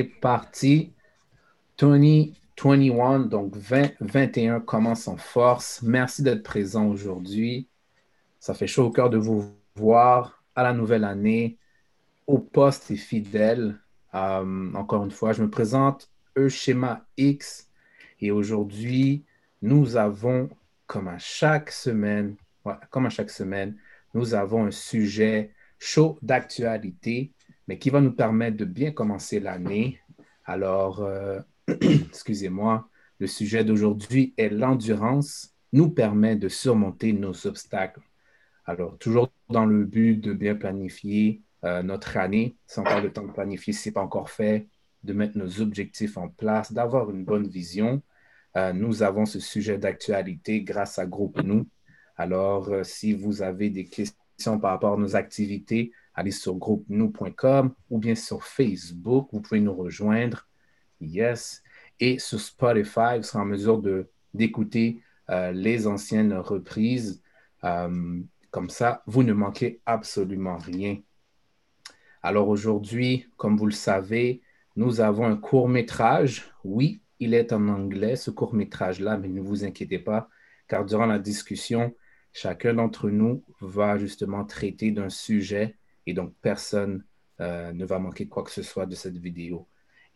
parti. 2021, donc 2021 commence en force. Merci d'être présent aujourd'hui. Ça fait chaud au cœur de vous voir à la nouvelle année, au poste et fidèle. Euh, encore une fois, je me présente Schéma X et aujourd'hui, nous avons, comme à chaque semaine, comme à chaque semaine, nous avons un sujet chaud d'actualité, mais qui va nous permettre de bien commencer l'année. Alors, euh, excusez-moi, le sujet d'aujourd'hui est l'endurance nous permet de surmonter nos obstacles. Alors, toujours dans le but de bien planifier euh, notre année, sans encore le temps de planifier ce n'est pas encore fait, de mettre nos objectifs en place, d'avoir une bonne vision. Euh, nous avons ce sujet d'actualité grâce à Groupe Nous. Alors, si vous avez des questions par rapport à nos activités, allez sur groupe-nous.com ou bien sur Facebook, vous pouvez nous rejoindre. Yes. Et sur Spotify, vous serez en mesure d'écouter euh, les anciennes reprises. comme ça, vous ne manquez absolument rien. Alors aujourd'hui, comme vous le savez, nous avons un court métrage. Oui, il est en anglais, ce court métrage-là, mais ne vous inquiétez pas, car durant la discussion, chacun d'entre nous va justement traiter d'un sujet et donc personne euh, ne va manquer quoi que ce soit de cette vidéo.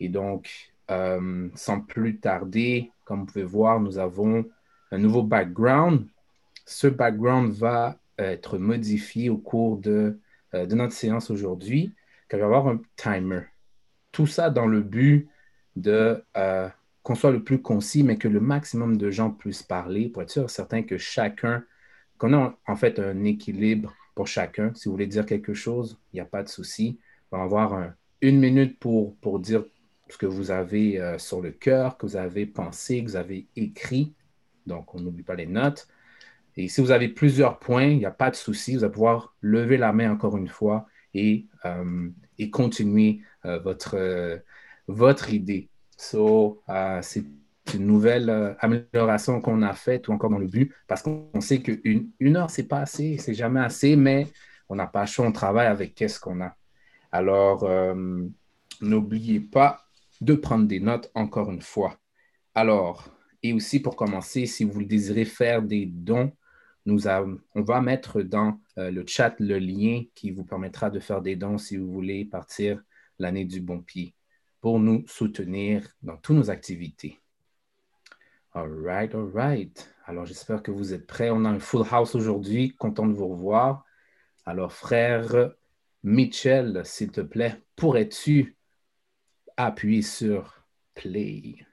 Et donc, euh, sans plus tarder, comme vous pouvez voir, nous avons un nouveau background. Ce background va être modifié au cours de, euh, de notre séance aujourd'hui, car il va y avoir un timer. Tout ça dans le but de qu'on soit le plus concis, mais que le maximum de gens puissent parler pour être sûr certain que chacun, qu'on a en fait un équilibre pour chacun. Si vous voulez dire quelque chose, il n'y a pas de souci. On va avoir une minute pour, pour dire ce que vous avez euh, sur le cœur, que vous avez pensé, que vous avez écrit. Donc, on n'oublie pas les notes. Et si vous avez plusieurs points, il n'y a pas de souci. Vous allez pouvoir lever la main encore une fois et, euh, et continuer euh, votre, votre idée. So, c'est nouvelle euh, amélioration qu'on a faite ou encore dans le but parce qu'on sait qu'une une heure, c'est pas assez, c'est jamais assez, mais on n'a pas chaud, on travaille avec qu'est-ce qu'on a. Alors, euh, n'oubliez pas de prendre des notes encore une fois. Alors, et aussi pour commencer, si vous désirez faire des dons, nous on va mettre dans le chat le lien qui vous permettra de faire des dons si vous voulez partir l'année du bon pied pour nous soutenir dans toutes nos activités. All right, all right. Alors, j'espère que vous êtes prêts. On a un full house aujourd'hui. Content de vous revoir. Alors, frère Mitchell, s'il te plaît, pourrais-tu appuyer sur play?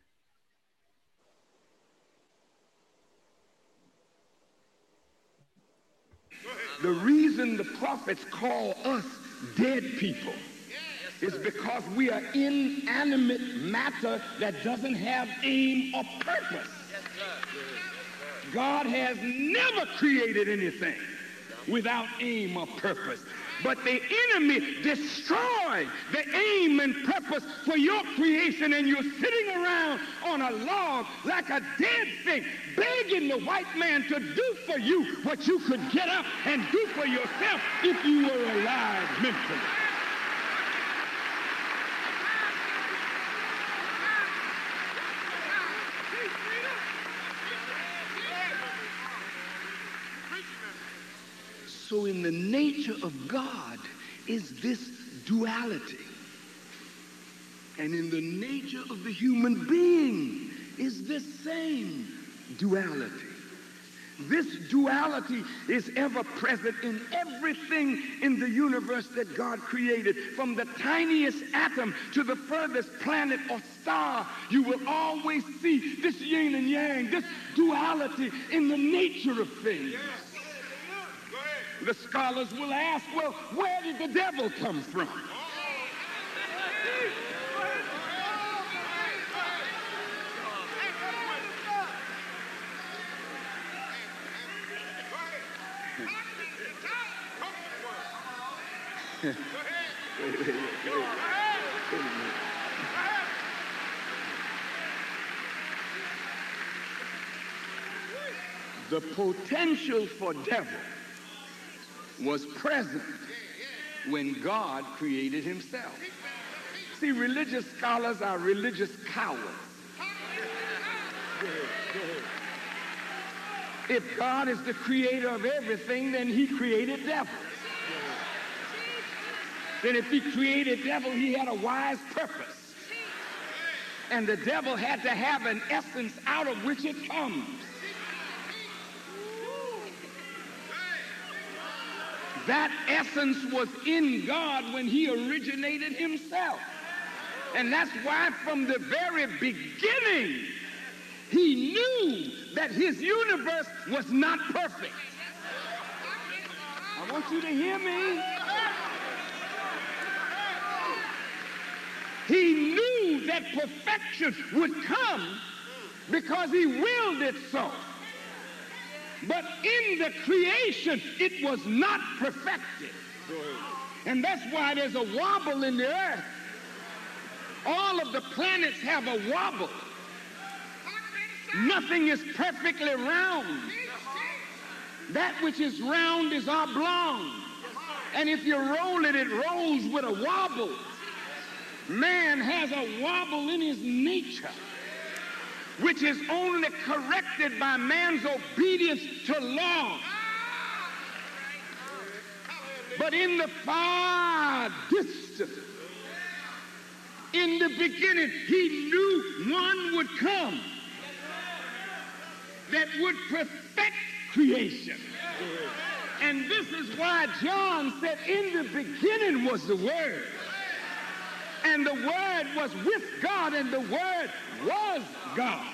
The reason the prophets call us dead people is because we are inanimate matter that doesn't have aim or purpose. God has never created anything without aim or purpose. But the enemy destroyed the aim and purpose for your creation, and you're sitting around on a log like a dead thing, begging the white man to do for you what you could get up and do for yourself if you were alive mentally. So, in the nature of God is this duality. And in the nature of the human being is this same duality. This duality is ever present in everything in the universe that God created. From the tiniest atom to the furthest planet or star, you will always see this yin and yang, this duality in the nature of things. The scholars will ask, well, where did the devil come from? the potential for devil was present when God created himself. See, religious scholars are religious cowards. If God is the creator of everything, then he created devils. Then if he created devil, he had a wise purpose. And the devil had to have an essence out of which it comes. That essence was in God when he originated himself. And that's why from the very beginning, he knew that his universe was not perfect. I want you to hear me. He knew that perfection would come because he willed it so. But in the creation, it was not perfected. And that's why there's a wobble in the earth. All of the planets have a wobble. Nothing is perfectly round. That which is round is oblong. And if you roll it, it rolls with a wobble. Man has a wobble in his nature which is only corrected by man's obedience to law. But in the far distance, in the beginning, he knew one would come that would perfect creation. And this is why John said, In the beginning was the Word. And the Word was with God, and the Word was God.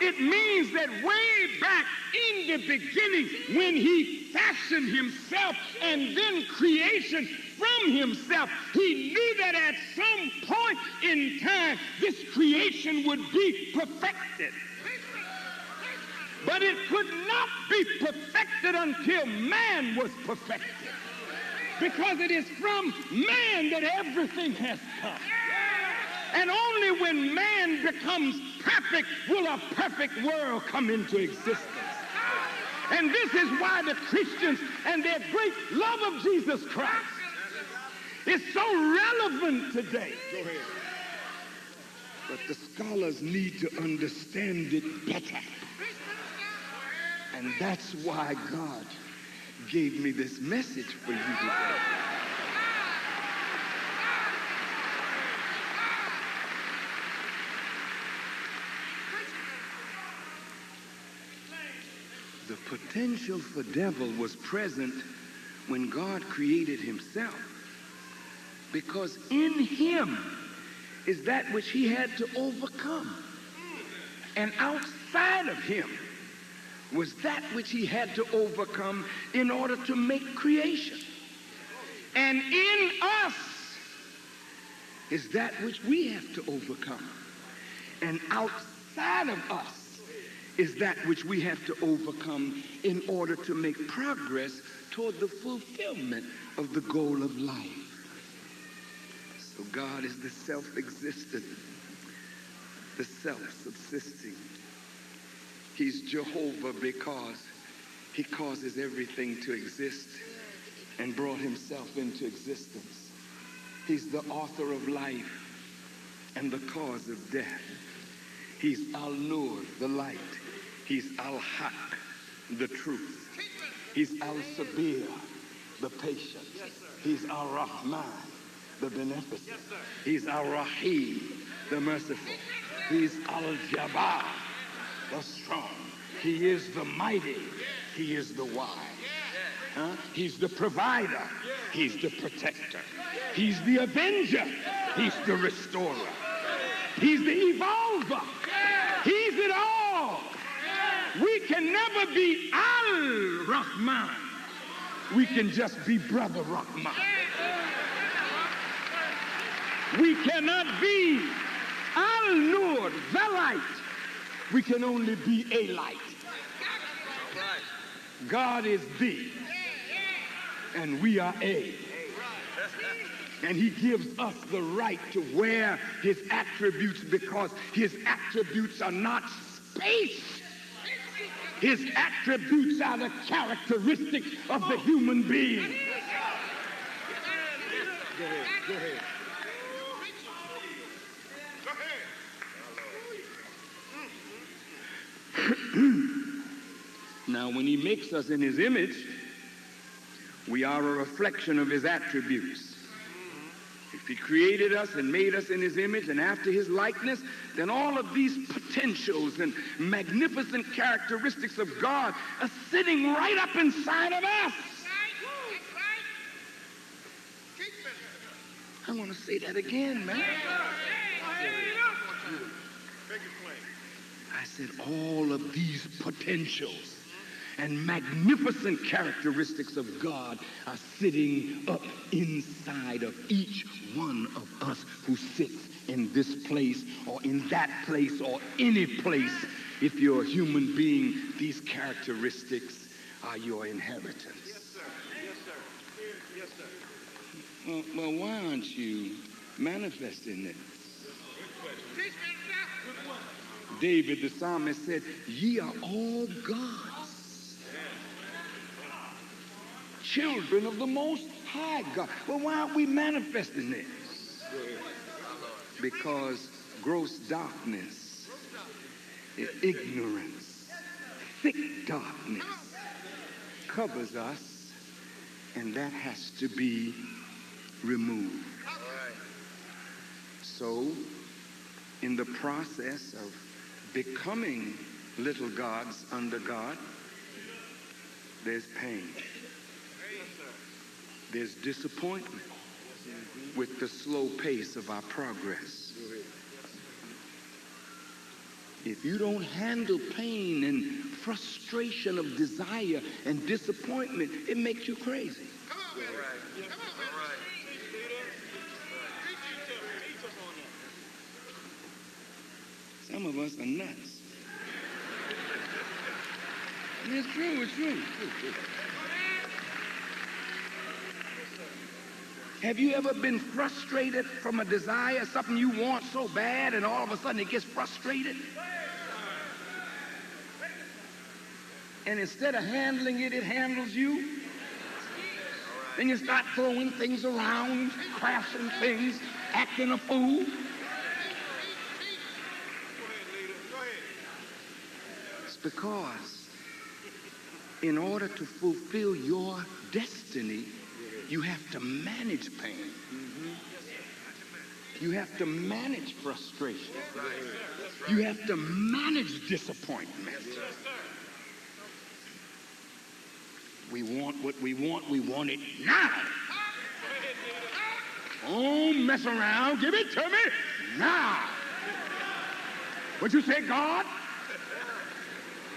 It means that way back in the beginning, when he fashioned himself and then creation from himself, he knew that at some point in time, this creation would be perfected. But it could not be perfected until man was perfected. Because it is from man that everything has come. And only when man becomes perfect will a perfect world come into existence. And this is why the Christians and their great love of Jesus Christ is so relevant today. But the scholars need to understand it better. And that's why God gave me this message for you today. The potential for devil was present when God created himself. Because in him is that which he had to overcome. And outside of him was that which he had to overcome in order to make creation. And in us is that which we have to overcome. And outside of us is that which we have to overcome in order to make progress toward the fulfillment of the goal of life. So God is the self-existent, the self-subsisting. He's Jehovah because he causes everything to exist and brought himself into existence. He's the author of life and the cause of death. He's Al-Nur, the light. He's Al-Haq, the truth. He's Al-Sabir, the patient. He's Al-Rahman, the beneficent. He's Al-Rahim, the merciful. He's Al-Jabbar, the strong. He is the mighty. He is the wise. Huh? He's the provider. He's the protector. He's the avenger. He's the restorer. He's the evolver. He's it all. We can never be Al Rahman. We can just be Brother Rahman. We cannot be Al Nur, the light. We can only be a light. God is the, and we are a. And he gives us the right to wear his attributes because his attributes are not space. His attributes are the characteristics of the human being. Go ahead, go ahead. Now, when he makes us in his image, we are a reflection of his attributes. If he created us and made us in his image and after his likeness, then all of these potentials and magnificent characteristics of God are sitting right up inside of us. I want to say that again, man. I said all of these potentials and magnificent characteristics of God are sitting up inside of each one of us who sits in this place or in that place or any place. If you're a human being, these characteristics are your inheritance. Yes, sir. Yes, sir. Yes, sir. Well, well why aren't you manifesting it? David the psalmist said, Ye are all God children of the Most High God. Well, why aren't we manifesting this? Because gross darkness, ignorance, thick darkness covers us, and that has to be removed. So, in the process of becoming little gods under God, there's pain. There's disappointment with the slow pace of our progress. If you don't handle pain and frustration of desire and disappointment, it makes you crazy. Some of us are nuts. It's true, it's true. It's true. Have you ever been frustrated from a desire, something you want so bad, and all of a sudden it gets frustrated? And instead of handling it, it handles you. Then you start throwing things around, crashing things, acting a fool. It's because in order to fulfill your destiny, you have to manage pain. You have to manage frustration. You have to manage disappointment. We want what we want. We want it now. Don't mess around. Give it to me now. What you say, God?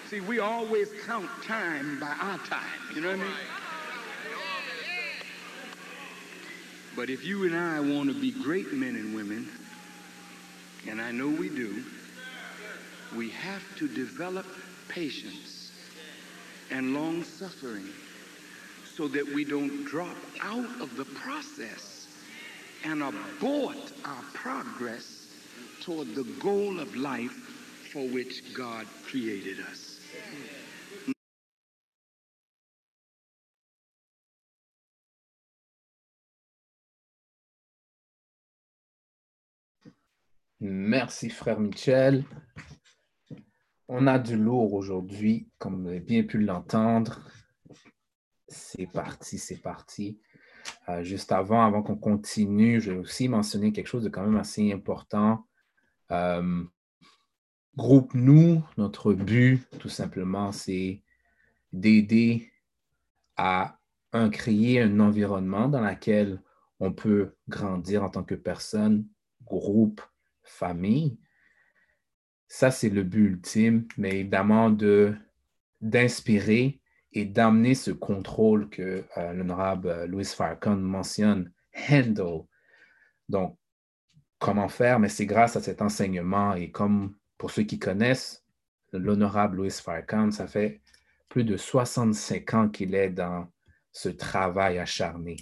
See, we always count time by our time. You know what I mean? But if you and I want to be great men and women, and I know we do, we have to develop patience and long suffering so that we don't drop out of the process and abort our progress toward the goal of life for which God created us. Merci, frère Michel. On a du lourd aujourd'hui, comme vous avez bien pu l'entendre. C'est parti, c'est parti. Euh, juste avant, avant qu'on continue, je vais aussi mentionner quelque chose de quand même assez important. Euh, groupe nous, notre but, tout simplement, c'est d'aider à un, créer un environnement dans lequel on peut grandir en tant que personne, groupe, famille. Ça, c'est le but ultime, mais évidemment de, d'inspirer et d'amener ce contrôle que euh, l'honorable euh, Louis Farrakhan mentionne, handle. Donc, comment faire? Mais c'est grâce à cet enseignement et comme pour ceux qui connaissent l'honorable Louis Farrakhan, ça fait plus de 65 ans qu'il est dans ce travail acharné.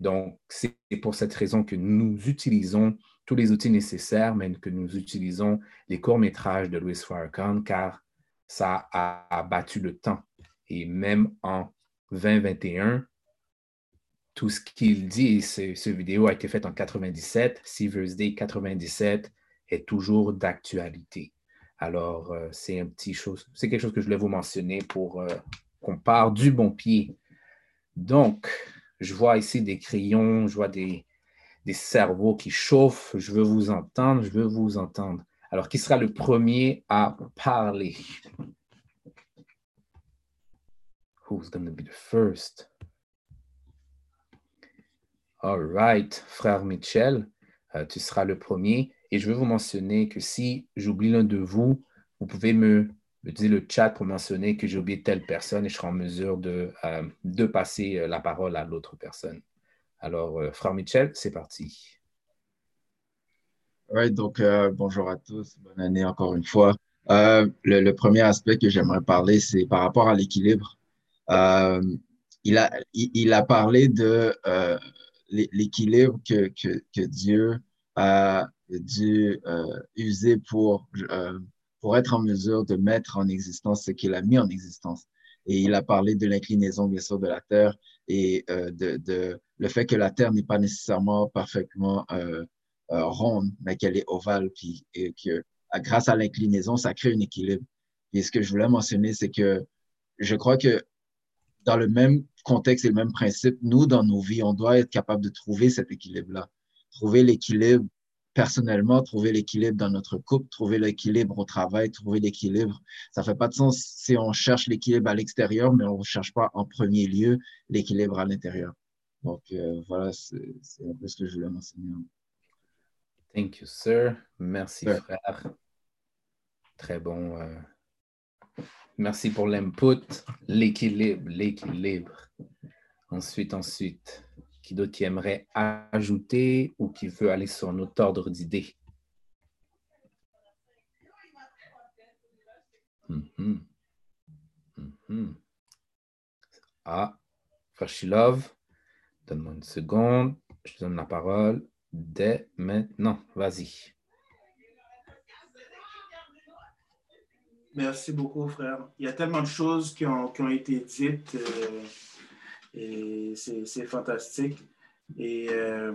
Donc, c'est pour cette raison que nous utilisons tous les outils nécessaires, mais que nous utilisons les courts-métrages de Louis Farrakhan, car ça a battu le temps. Et même en 2021, tout ce qu'il dit, ce, vidéo a été fait en 97, Seavers Day 97 est toujours d'actualité. Alors, euh, c'est un petit chose, c'est quelque chose que je voulais vous mentionner pour euh, qu'on part du bon pied. Donc, je vois ici des crayons, je vois des, des cerveaux qui chauffent. Je veux vous entendre, je veux vous entendre. Alors, qui sera le premier à parler? Who's going to be the first? All right, frère Michel, euh, tu seras le premier. Et je veux vous mentionner que si j'oublie l'un de vous, vous pouvez me, dire le chat pour mentionner que j'ai oublié telle personne et je serai en mesure de, euh, de passer euh, la parole à l'autre personne. Alors, frère Michel, c'est parti. Oui, donc bonjour à tous, bonne année encore une fois. le, premier aspect que j'aimerais parler, c'est par rapport à l'équilibre. il, a, il, a parlé de l'équilibre que, que, que, Dieu a dû euh, user pour, euh, pour être en mesure de mettre en existence ce qu'il a mis en existence. Et il a parlé de l'inclinaison, bien sûr, de la Terre et euh, de, le fait que la Terre n'est pas nécessairement parfaitement euh, euh, ronde, mais qu'elle est ovale, puis, et que grâce à l'inclinaison, ça crée un équilibre. Et ce que je voulais mentionner, c'est que je crois que dans le même contexte et le même principe, nous, dans nos vies, on doit être capable de trouver cet équilibre-là. Trouver l'équilibre personnellement, trouver l'équilibre dans notre couple, trouver l'équilibre au travail, trouver l'équilibre. Ça fait pas de sens si on cherche l'équilibre à l'extérieur, mais on ne cherche pas en premier lieu l'équilibre à l'intérieur. Donc, euh, voilà, c'est un peu ce que je voulais mentionner. Thank you, sir. Merci, frère. Très bon. Euh, Merci pour l'input. L'équilibre, l'équilibre. Ensuite, ensuite, qui d'autre aimerait ajouter ou qui veut aller sur un autre ordre d'idées? Mm Ah, Freshilove, donne-moi une seconde. Je te donne la parole dès maintenant. Vas-y. Merci beaucoup, frère. Il y a tellement de choses qui ont, qui ont été dites euh, et c'est fantastique. Et euh,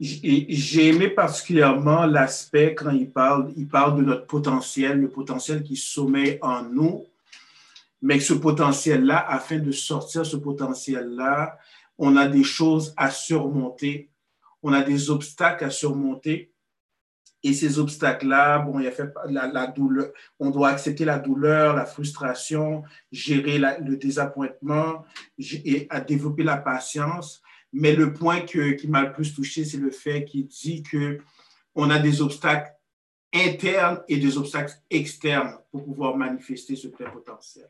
j'ai aimé particulièrement l'aspect quand il parle, il parle de notre potentiel, le potentiel qui sommeille en nous, mais ce potentiel-là, afin de sortir ce potentiel-là, on a des choses à surmonter, on a des obstacles à surmonter et ces obstacles-là, bon, il y a la, douleur. On doit accepter la douleur, la frustration, gérer le désappointement et à développer la patience. Mais le point qui m'a le plus touché, c'est le fait qu'il dit que on a des obstacles internes et des obstacles externes pour pouvoir manifester ce plein potentiel.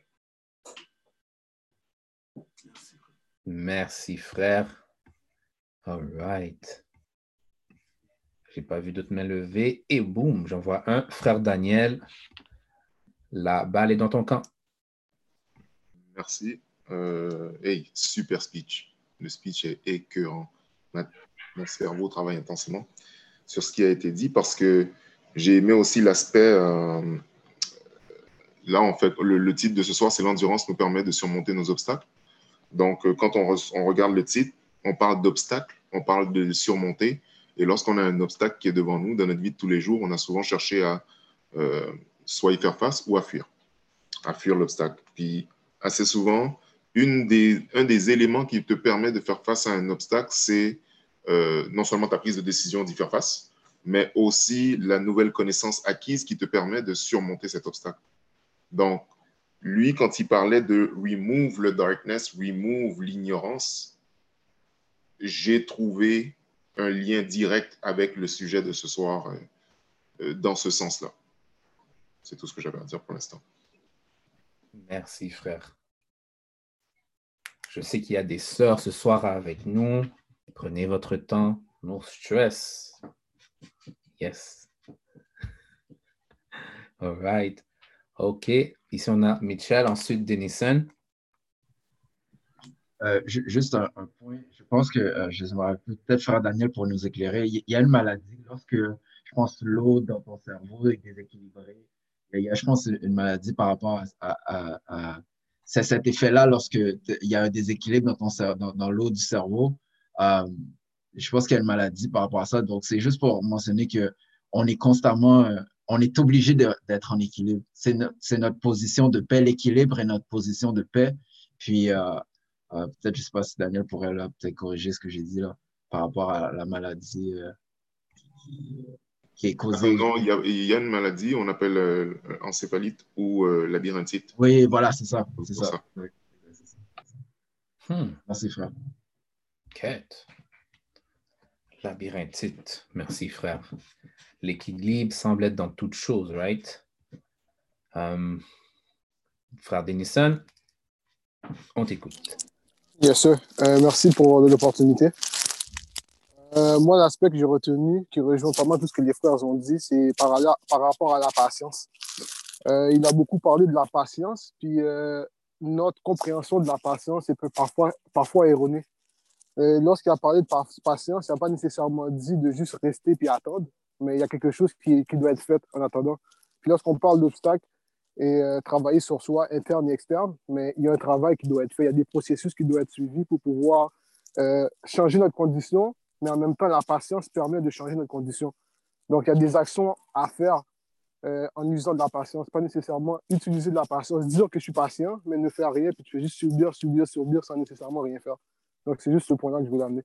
Merci, frère. All right. Je n'ai pas vu d'autres mains levées. Et boum, j'en vois un. Frère Daniel, la balle est dans ton camp. Merci. Euh, hey, super speech. Le speech est écœurant. Mon cerveau travaille intensément sur ce qui a été dit parce que j'ai aimé aussi l'aspect. Euh, là, en fait, le, titre de ce soir, c'est L'endurance nous permet de surmonter nos obstacles. Donc, euh, quand on, on regarde le titre, on parle d'obstacles, on parle de surmonter. Et lorsqu'on a un obstacle qui est devant nous dans notre vie de tous les jours, on a souvent cherché à euh, soit y faire face ou à fuir, à fuir l'obstacle. Puis assez souvent, une des, un des éléments qui te permet de faire face à un obstacle, c'est euh, non seulement ta prise de décision d'y faire face, mais aussi la nouvelle connaissance acquise qui te permet de surmonter cet obstacle. Donc, lui, quand il parlait de remove le darkness, remove l'ignorance, j'ai trouvé un lien direct avec le sujet de ce soir euh, euh, dans ce sens-là. C'est tout ce que j'avais à dire pour l'instant. Merci, frère. Je sais qu'il y a des sœurs ce soir avec nous. Prenez votre temps. No stress. Yes. All right. OK. Ici, on a Michel, ensuite Denison. Euh, juste un, point, pense que, euh, je vais peut-être faire Daniel pour nous éclairer. Il y a une maladie, lorsque je pense l'eau dans ton cerveau est déséquilibrée, il y a, je pense, une maladie par rapport à, c'est cet effet-là lorsque il y a un déséquilibre dans, l'eau du cerveau. Euh, je pense qu'il y a une maladie par rapport à ça. Donc, c'est juste pour mentionner que on est constamment on est obligé d'être en équilibre. C'est notre position de paix, l'équilibre est notre position de paix. Puis, euh, euh, peut-être, je ne sais pas si Daniel pourrait peut-être corriger ce que j'ai dit là par rapport à la maladie euh, qui, est causée. non, il y, a une maladie, on appelle encéphalite ou labyrinthite. Oui, voilà, c'est ça. C'est ça. Hmm. Merci, frère. Quête. Labyrinthite. Merci, frère. L'équilibre semble être dans toute chose, right? Um, frère Denison, on t'écoute. Bien sûr. Euh, merci pour l'opportunité. Euh, moi, l'aspect que j'ai retenu, qui rejoint pas mal tout ce que les frères ont dit, c'est par, rapport à la patience. Euh, il a beaucoup parlé de la patience, puis notre compréhension de la patience est parfois, parfois erronée. Lorsqu'il a parlé de patience, il n'a pas nécessairement dit de juste rester puis attendre, mais il y a quelque chose qui, qui doit être fait en attendant. Puis lorsqu'on parle d'obstacles, et euh, travailler sur soi, interne et externe, mais il y a un travail qui doit être fait, il y a des processus qui doivent être suivis pour pouvoir euh, changer notre condition, mais en même temps, la patience permet de changer notre condition. Donc, il y a des actions à faire euh, en usant de la patience, pas nécessairement utiliser de la patience, dire que je suis patient, mais ne faire rien, puis tu fais juste subir, subir, subir sans nécessairement rien faire. Donc, c'est juste ce point-là que je voulais amener.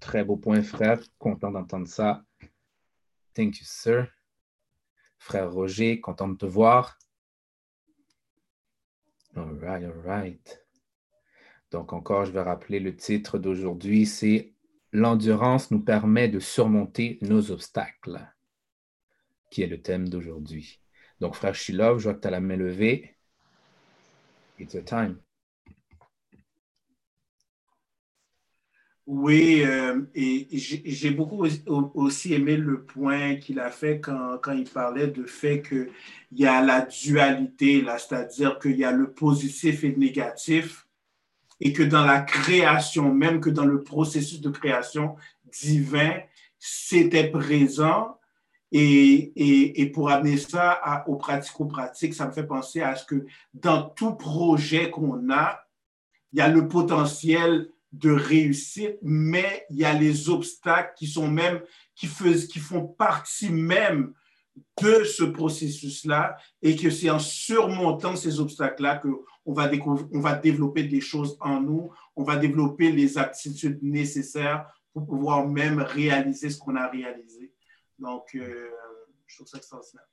très beau point, frère. Content d'entendre ça. Thank you, sir. Frère Roger, content de te voir. All right, all right. Donc encore, je vais rappeler le titre d'aujourd'hui, c'est L'endurance nous permet de surmonter nos obstacles, qui est le thème d'aujourd'hui. Donc, frère Shilov, je vois que tu as la main levée. It's a time. Oui, euh, et j'ai beaucoup aussi aimé le point qu'il a fait quand, quand, il parlait de fait qu'il y a la dualité, c'est-à-dire qu'il y a le positif et le négatif, et que dans la création, même que dans le processus de création divin, c'était présent. Et, et, et, pour amener ça à, au pratico-pratique, ça me fait penser à ce que dans tout projet qu'on a, il y a le potentiel de réussir, mais il y a les obstacles qui sont même, qui, font partie même de ce processus-là et que c'est en surmontant ces obstacles-là qu'on va, on va développer des choses en nous, on va développer les aptitudes nécessaires pour pouvoir même réaliser ce qu'on a réalisé. Donc, euh, je trouve ça extraordinaire.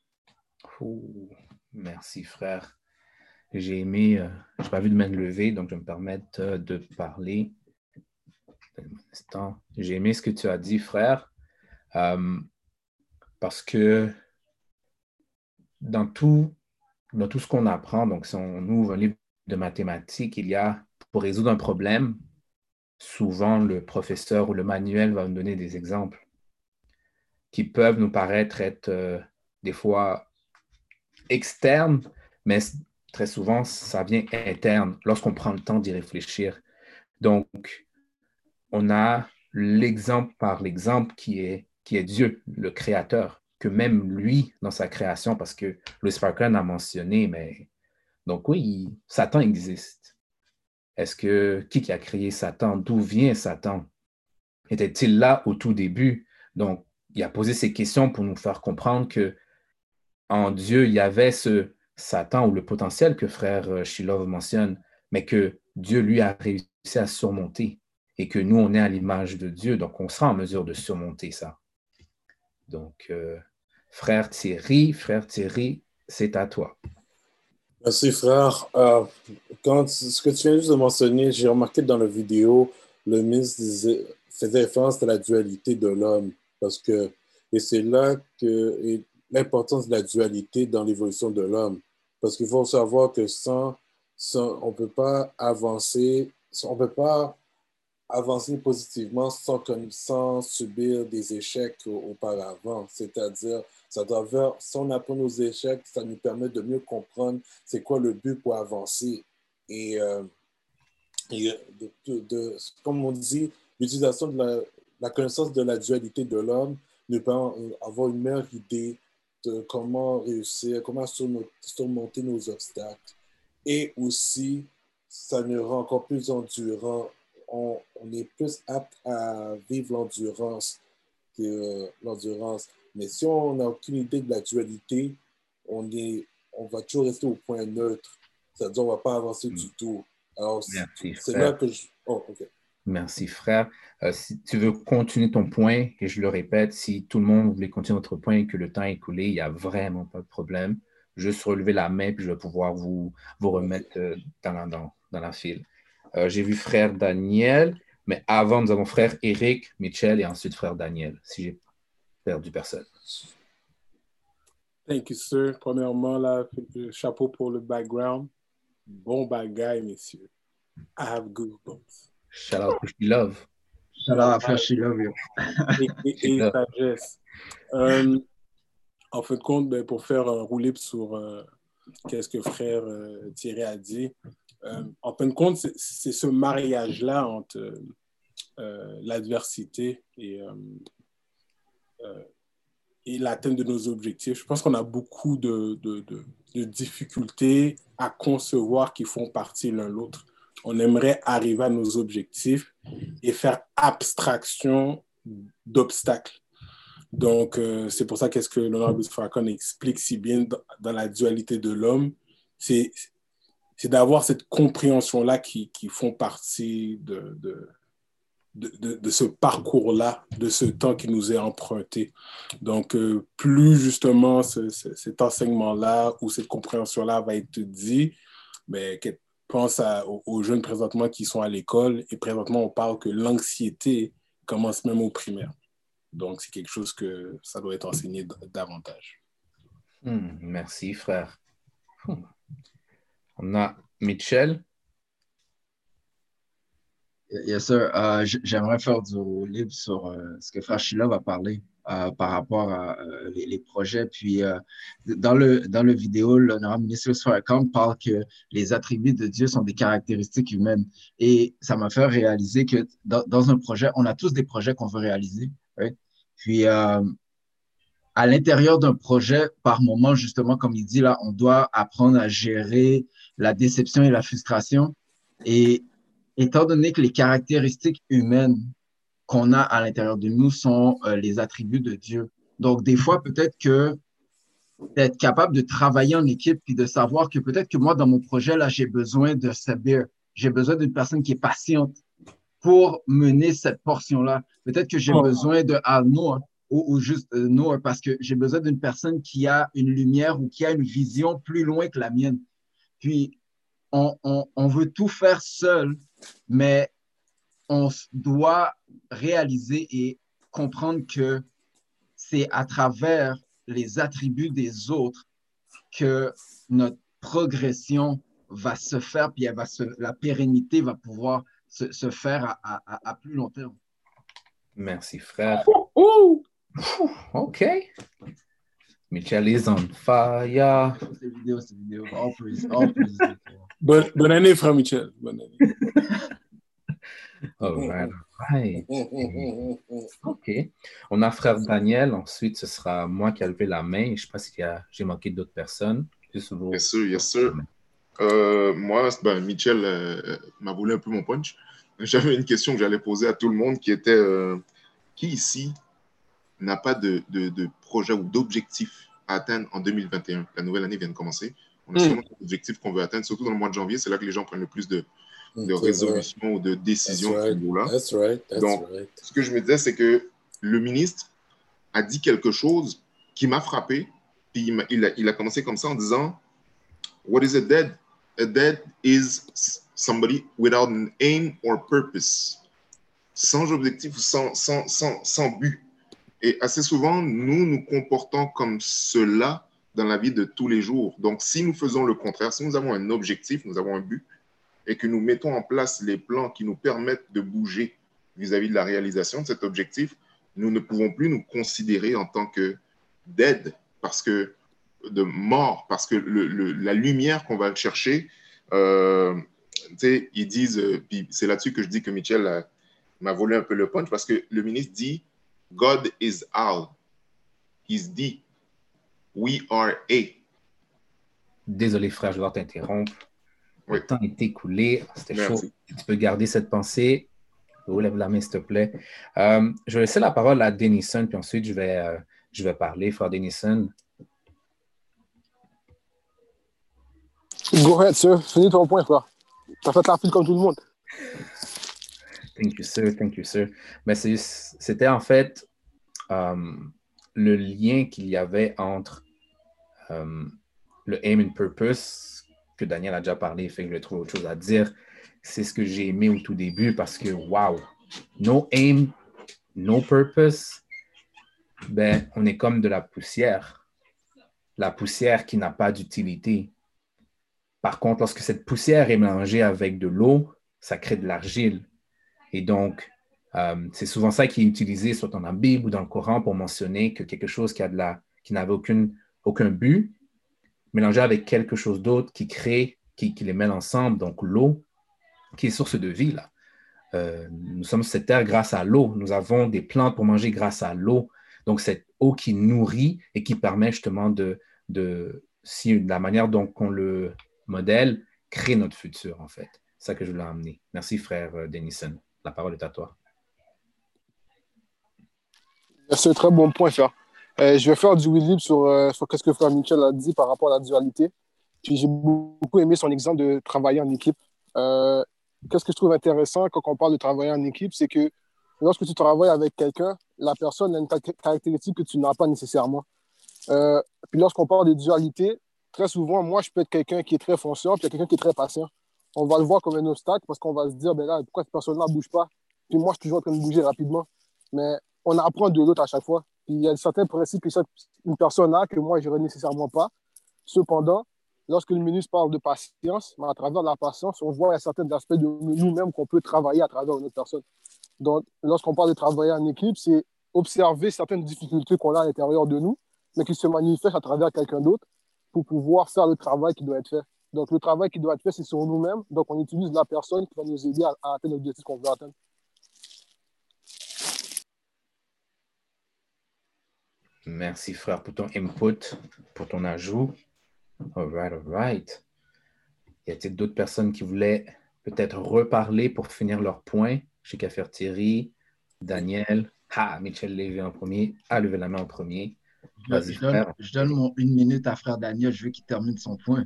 merci, frère. J'ai aimé, euh, je n'ai pas vu de main levée, donc je vais me permettre euh, de parler. J'ai aimé ce que tu as dit, frère, euh, parce que dans tout, dans tout ce qu'on apprend, donc si on ouvre un livre de mathématiques, il y a, pour résoudre un problème, souvent le professeur ou le manuel va nous donner des exemples qui peuvent nous paraître être euh, des fois externes, mais très souvent, ça vient interne lorsqu'on prend le temps d'y réfléchir. Donc, on a l'exemple par l'exemple qui est, qui est Dieu, le Créateur, que même lui, dans sa création, parce que Louis Farrakhan a mentionné, mais donc oui, Satan existe. Est-ce que qui a créé Satan? D'où vient Satan? Était-il là au tout début? Donc, il a posé ces questions pour nous faire comprendre que en Dieu, il y avait ce Satan ou le potentiel que frère Shilov mentionne, mais que Dieu, lui, a réussi à surmonter et que nous, on est à l'image de Dieu, donc on sera en mesure de surmonter ça. Donc, euh, frère Thierry, frère Thierry, c'est à toi. Merci, frère. Euh, quand ce que tu viens juste de mentionner, j'ai remarqué dans la vidéo, le ministre faisait référence à la dualité de l'homme, parce que, et c'est là que l'importance de la dualité dans l'évolution de l'homme, parce qu'il faut savoir que sans, sans on ne peut pas avancer, on ne peut pas avancer positivement sans, sans subir des échecs auparavant. C'est-à-dire, ça doit si on apprend nos échecs, ça nous permet de mieux comprendre c'est quoi le but pour avancer. Et, euh, de, comme on dit, l'utilisation de la, connaissance de la dualité de l'homme nous permet d'avoir une meilleure idée de comment réussir, comment surmonter nos obstacles. Et aussi, ça nous rend encore plus endurant on, est plus apte à vivre l'endurance que l'endurance. Mais si on n'a aucune idée de la dualité, on, est, on va toujours rester au point neutre. C'est-à-dire, on ne va pas avancer du tout. Alors, c'est là que je. Oh, OK. Merci, frère. Euh, si tu veux continuer ton point, et je le répète, si tout le monde voulait continuer votre point et que le temps est écoulé, il n'y a vraiment pas de problème. Juste relever la main, puis je vais pouvoir vous, vous remettre euh, dans, la, dans, la file. Euh, j'ai vu frère Daniel, mais avant, nous avons frère Eric, Michel et ensuite frère Daniel, si j'ai perdu personne. Thank you, sir. Premièrement, là, chapeau pour le background. Bon bagaille, messieurs. I have goosebumps. Shout out to She Love. Shout out à She Love. Et, et, sagesse. Euh, en fin de compte, ben, pour faire un roulip sur euh, qu'est-ce que frère euh, Thierry a dit, euh, en fin de compte, c'est ce mariage-là entre l'adversité et, l'atteinte de nos objectifs. Je pense qu'on a beaucoup de, de, de, de difficultés à concevoir qui font partie l'un l'autre on aimerait arriver à nos objectifs et faire abstraction d'obstacles. Donc, euh, c'est pour ça qu'est-ce que l'honorable Farrakhan explique si bien dans, la dualité de l'homme, c'est d'avoir cette compréhension-là qui, qui, font partie de, de, de, ce parcours-là, de ce temps qui nous est emprunté. Donc, euh, plus justement cet enseignement-là ou cette compréhension-là va être dit, mais pense aux, jeunes présentement qui sont à l'école et présentement, on parle que l'anxiété commence même au primaire. Donc, c'est quelque chose que ça doit être enseigné davantage. Hmm, merci, frère. Hmm. On a Mitchell. Yes, sir. Euh, j'aimerais faire du livre sur euh, ce que Frère Sheila va parler. Euh, par rapport à les, projets. Puis, dans, le, dans le vidéo, l'honorable ministre Farrakhan parle que les attributs de Dieu sont des caractéristiques humaines. Et ça m'a fait réaliser que dans, dans, un projet, on a tous des projets qu'on veut réaliser. Puis, à l'intérieur d'un projet, par moment, justement, comme il dit là, on doit apprendre à gérer la déception et la frustration. Et étant donné que les caractéristiques humaines qu'on a à l'intérieur de nous sont euh, les attributs de Dieu. Donc, des fois, peut-être que d'être capable de travailler en équipe puis de savoir que peut-être que moi, dans mon projet, là, j'ai besoin de Sabir, j'ai besoin d'une personne qui est patiente pour mener cette portion-là. Peut-être que j'ai oh. besoin de Arnaud ou, ou, juste euh, parce que j'ai besoin d'une personne qui a une lumière ou qui a une vision plus loin que la mienne. Puis, on, on, on veut tout faire seul, mais on doit réaliser et comprendre que c'est à travers les attributs des autres que notre progression va se faire, puis elle va se, la pérennité va pouvoir se, se faire à, à, à, plus long terme. Merci, frère. OK. Michel is on fire. C'est vidéo, c'est vidéo. Bonne, bonne année, frère Michel. Bonne année. All right, OK. On a frère Daniel. Ensuite, ce sera moi qui ai levé la main. Je ne sais pas si j'ai manqué d'autres personnes. Bien sûr, bien sûr. Euh, moi, ben, Michel euh, m'a volé un peu mon punch. J'avais une question que j'allais poser à tout le monde qui était euh, qui ici n'a pas de, de, projet ou d'objectif à atteindre en 2021 La nouvelle année vient de commencer. On a mm. sûrement des objectifs qu'on veut atteindre, surtout dans le mois de janvier. C'est là que les gens prennent le plus de, de résolution ou de décision right. là That's right. That's Donc, right. ce que je me disais, c'est que le ministre a dit quelque chose qui m'a frappé. Puis il a, il, a, il a, commencé comme ça en disant What is a dead? A dead is somebody without an aim or purpose. Sans objectif ou sans, sans, sans, sans but. Et assez souvent, nous nous comportons comme cela dans la vie de tous les jours. Donc, si nous faisons le contraire, si nous avons un objectif, nous avons un but, et que nous mettons en place les plans qui nous permettent de bouger vis-à-vis de la réalisation de cet objectif, nous ne pouvons plus nous considérer en tant que dead, parce que de mort, parce que la lumière qu'on va chercher, euh, ils disent, euh, c'est là-dessus que je dis que Michel m'a volé un peu le punch, parce que le ministre dit, God is all. He's dit, we are a. Désolé frère, je dois t'interrompre. Oui. Le temps est écoulé. C'était chaud. Tu peux garder cette pensée. Lève la main, s'il te plaît. Euh, je vais laisser la parole à Denison, puis ensuite, je vais, euh, je vais parler. Frère Denison. Go ahead, sir. Finis ton point, frère. T'as fait la file comme tout le monde. Thank you, sir. Thank you, sir. Mais c'était en fait euh, le lien qu'il y avait entre le aim and purpose, que Daniel a déjà parlé, fait que je vais trouver autre chose à dire c'est ce que j'ai aimé au tout début parce que, wow, no aim, no purpose, ben, on est comme de la poussière. La poussière qui n'a pas d'utilité. Par contre, lorsque cette poussière est mélangée avec de l'eau, ça crée de l'argile. Et donc, euh, c'est souvent ça qui est utilisé soit dans la Bible ou dans le Coran pour mentionner que quelque chose qui, n'avait aucun but, mélangé avec quelque chose d'autre qui crée, qui, les met ensemble, donc l'eau, qui est source de vie. Euh, nous sommes cette terre grâce à l'eau. Nous avons des plantes pour manger grâce à l'eau. Donc, cette eau qui nourrit et qui permet justement de, de si la manière dont on le modèle, crée notre futur, en fait. C'est ça que je voulais amener. Merci, frère euh, Denison. La parole est à toi. C'est un très bon point, frère. Euh, je vais faire du libre sur, sur ce que frère Michel a dit par rapport à la dualité. Puis j'ai beaucoup aimé son exemple de travailler en équipe qu'est-ce que je trouve intéressant quand on parle de travailler en équipe, c'est que lorsque tu travailles avec quelqu'un, la personne a une caractéristique que tu n'as pas nécessairement. Euh, puis lorsqu'on parle de dualité, très souvent, moi, je peux être quelqu'un qui est très fonceur, puis quelqu'un qui est très patient. On va le voir comme un obstacle parce qu'on va se dire, ben là, pourquoi cette personne-là ne bouge pas? Puis moi, je suis toujours en train de bouger rapidement. Mais on apprend de l'autre à chaque fois. Puis il y a certains principes qu'une personne a que moi, je n'aurais nécessairement pas. Cependant, lorsque le ministre parle de patience, à travers la patience, on voit certains aspects de nous-mêmes qu'on peut travailler à travers une autre personne. Donc, lorsqu'on parle de travailler en équipe, c'est observer certaines difficultés qu'on a à l'intérieur de nous, mais qui se manifestent à travers quelqu'un d'autre pour pouvoir faire le travail qui doit être fait. Donc, le travail qui doit être fait, c'est sur nous-mêmes. Donc, on utilise la personne qui va nous aider à, à atteindre l'objectif qu'on veut atteindre. Merci, frère, pour ton input, pour ton ajout. All right, all right. Y a-t-il d'autres personnes qui voulaient peut-être reparler pour finir leur point? Chez Café Thierry, Daniel, ah, Michel Lévy en premier, a levé la main en premier. Je, donne, je donne mon une minute à frère Daniel, je veux qu'il termine son point.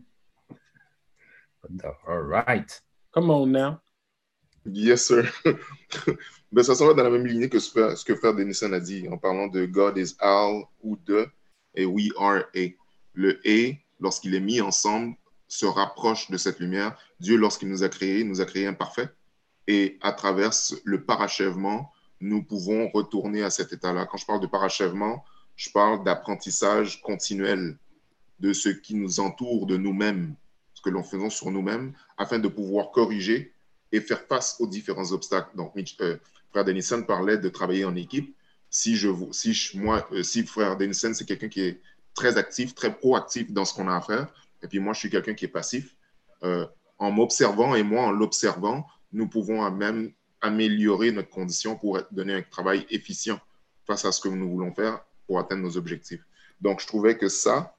All right. Come on now. Yes, sir. ben, ça semble dans la même lignée que ce que frère Denison a dit en parlant de God is all ou de et we are a. Le et lorsqu'il est mis ensemble, se rapproche de cette lumière. Dieu, lorsqu'il nous a créés, nous a créés imparfaits. Et à travers le parachèvement, nous pouvons retourner à cet état-là. Quand je parle de parachèvement, je parle d'apprentissage continuel de ce qui nous entoure de nous-mêmes, ce que l'on faisons sur nous-mêmes, afin de pouvoir corriger et faire face aux différents obstacles. Donc, euh, frère Denison parlait de travailler en équipe. Si, je, si moi, euh, si frère Denison, c'est quelqu'un qui est très actif, très proactif dans ce qu'on a à faire. Et puis moi, je suis quelqu'un qui est passif. Euh, en m'observant et moi, en l'observant, nous pouvons même améliorer notre condition pour donner un travail efficient face à ce que nous voulons faire pour atteindre nos objectifs. Donc, je trouvais que ça,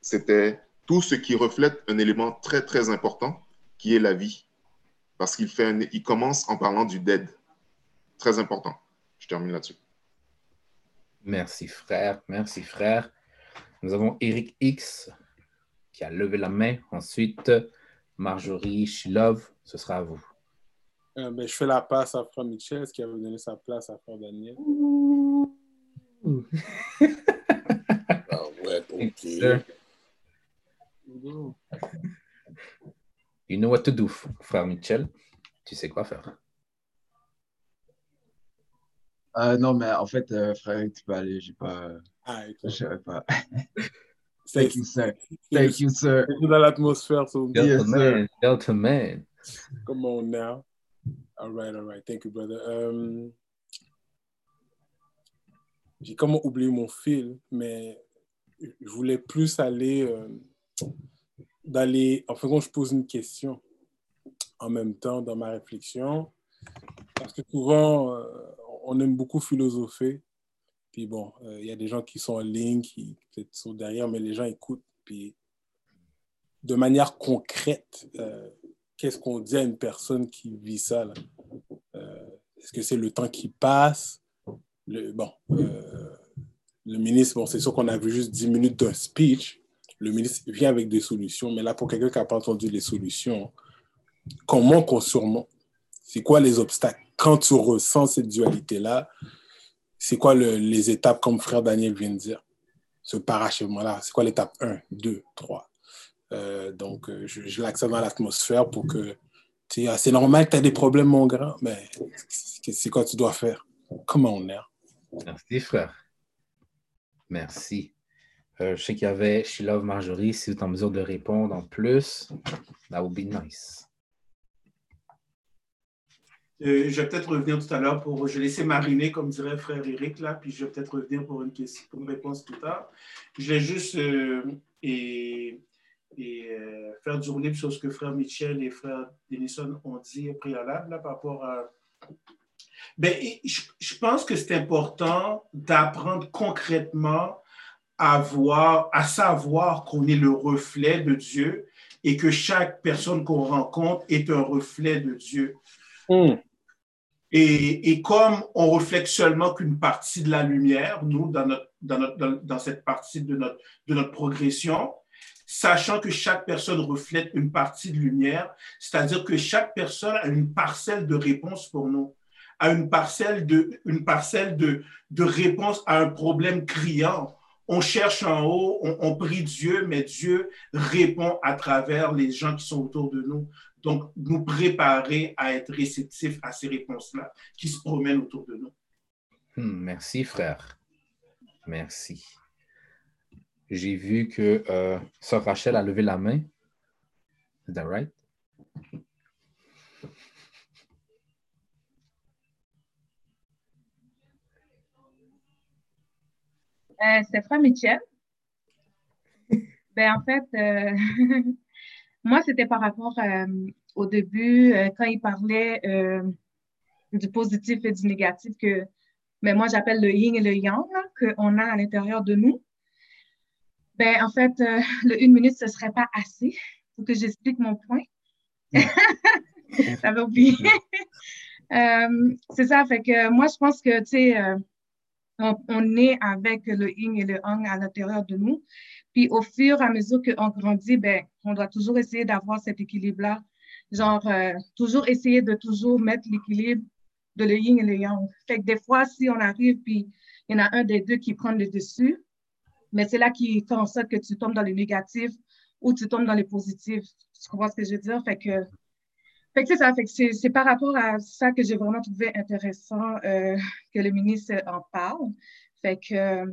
c'était tout ce qui reflète un élément très, très important qui est la vie. Parce qu'il fait il commence en parlant du dead. Très important. Je termine là-dessus. Merci, frère. Merci, frère. Nous avons Eric X qui a levé la main. Ensuite, Marjorie Shilov, ce sera à vous. Euh, ben, je fais la passe à Frère Michel, qui a donné sa place à Frère Daniel? ah ouais, ok. You know what to do, Frère Michel. Tu sais quoi faire? Euh, non, mais en fait, euh, frère, tu peux aller, j'ai pas. Ah, je savais pas. Thank you, sir. Thank you, sir. dans l'atmosphère. So yes, man. Delta man. Come on now. All right, all right. Thank you, brother. Um, J'ai comment oublié mon fil, mais je voulais plus aller euh, d'aller. En fait, quand je pose une question en même temps dans ma réflexion, parce que souvent, euh, on aime beaucoup philosopher. Puis bon, euh, il y a des gens qui sont en ligne, qui sont derrière, mais les gens écoutent. Puis de manière concrète, euh, qu'est-ce qu'on dit à une personne qui vit ça? Est-ce que c'est le temps qui passe? Le, bon, le ministre, bon, c'est sûr qu'on a vu juste 10 minutes d'un speech. Le ministre vient avec des solutions, mais là, pour quelqu'un qui n'a pas entendu les solutions, comment qu'on surmonte? C'est quoi les obstacles? Quand tu ressens cette dualité-là, c'est quoi le- les étapes, comme frère Daniel vient de dire? Ce parachèvement-là, c'est quoi l'étape 1, 2, 3? Euh, donc, euh, je, l'accède dans l'atmosphère pour que, ah, c'est normal que tu as des problèmes, mon grand, mais c'est quoi tu dois faire? Comment on est? Merci, frère. Merci. Euh, je sais qu'il y avait She Love Marjorie. Si vous êtes en mesure de répondre en plus, that would be nice. Euh, je vais peut-être revenir tout à l'heure pour. Je vais laisser mariner, comme dirait frère Eric, là, puis je vais peut-être revenir pour une, question, pour une réponse plus tard. Je vais juste euh, et, et, faire du libre sur ce que frère Michel et frère Denison ont dit préalable là, par rapport à. Je, je pense que c'est important d'apprendre concrètement à voir, à savoir qu'on est le reflet de Dieu et que chaque personne qu'on rencontre est un reflet de Dieu. Et, et comme on reflète seulement qu'une partie de la lumière, nous, dans, notre, dans, notre, dans, dans cette partie de notre, de notre progression, sachant que chaque personne reflète une partie de lumière, c'est-à-dire que chaque personne a une parcelle de réponse pour nous, a une parcelle de, une parcelle de, de réponse à un problème criant. On cherche en haut, on, prie Dieu, mais Dieu répond à travers les gens qui sont autour de nous. Donc, nous préparer à être réceptifs à ces réponses-là qui se promènent autour de nous. Hmm, merci, frère. Merci. J'ai vu que euh, Sœur Rachel a levé la main. Is that right? Euh, c'est Frère Michel. Ben, en fait, euh, moi, c'était par rapport euh, au début, quand il parlait du positif et du négatif, que ben, moi, j'appelle le yin et le yang, qu'on a à l'intérieur de nous. Ben, en fait, le une minute, ce ne serait pas assez pour que j'explique mon point. J'avais oublié. C'est ça, fait que moi, je pense que, tu sais, on, on est avec le yin et le yang à l'intérieur de nous. Puis au fur et à mesure qu'on grandit, ben, on doit toujours essayer d'avoir cet équilibre-là. Genre, euh, toujours essayer de toujours mettre l'équilibre de le yin et le yang. Fait que des fois, si on arrive, puis il y en a un des deux qui prend le dessus, mais c'est là qui fait en sorte que tu tombes dans le négatif ou tu tombes dans le positif. Tu comprends ce que je veux dire? Fait que, fait que c'est ça. Fait que c'est, par rapport à ça que j'ai vraiment trouvé intéressant euh, que le ministre en parle. Fait que euh,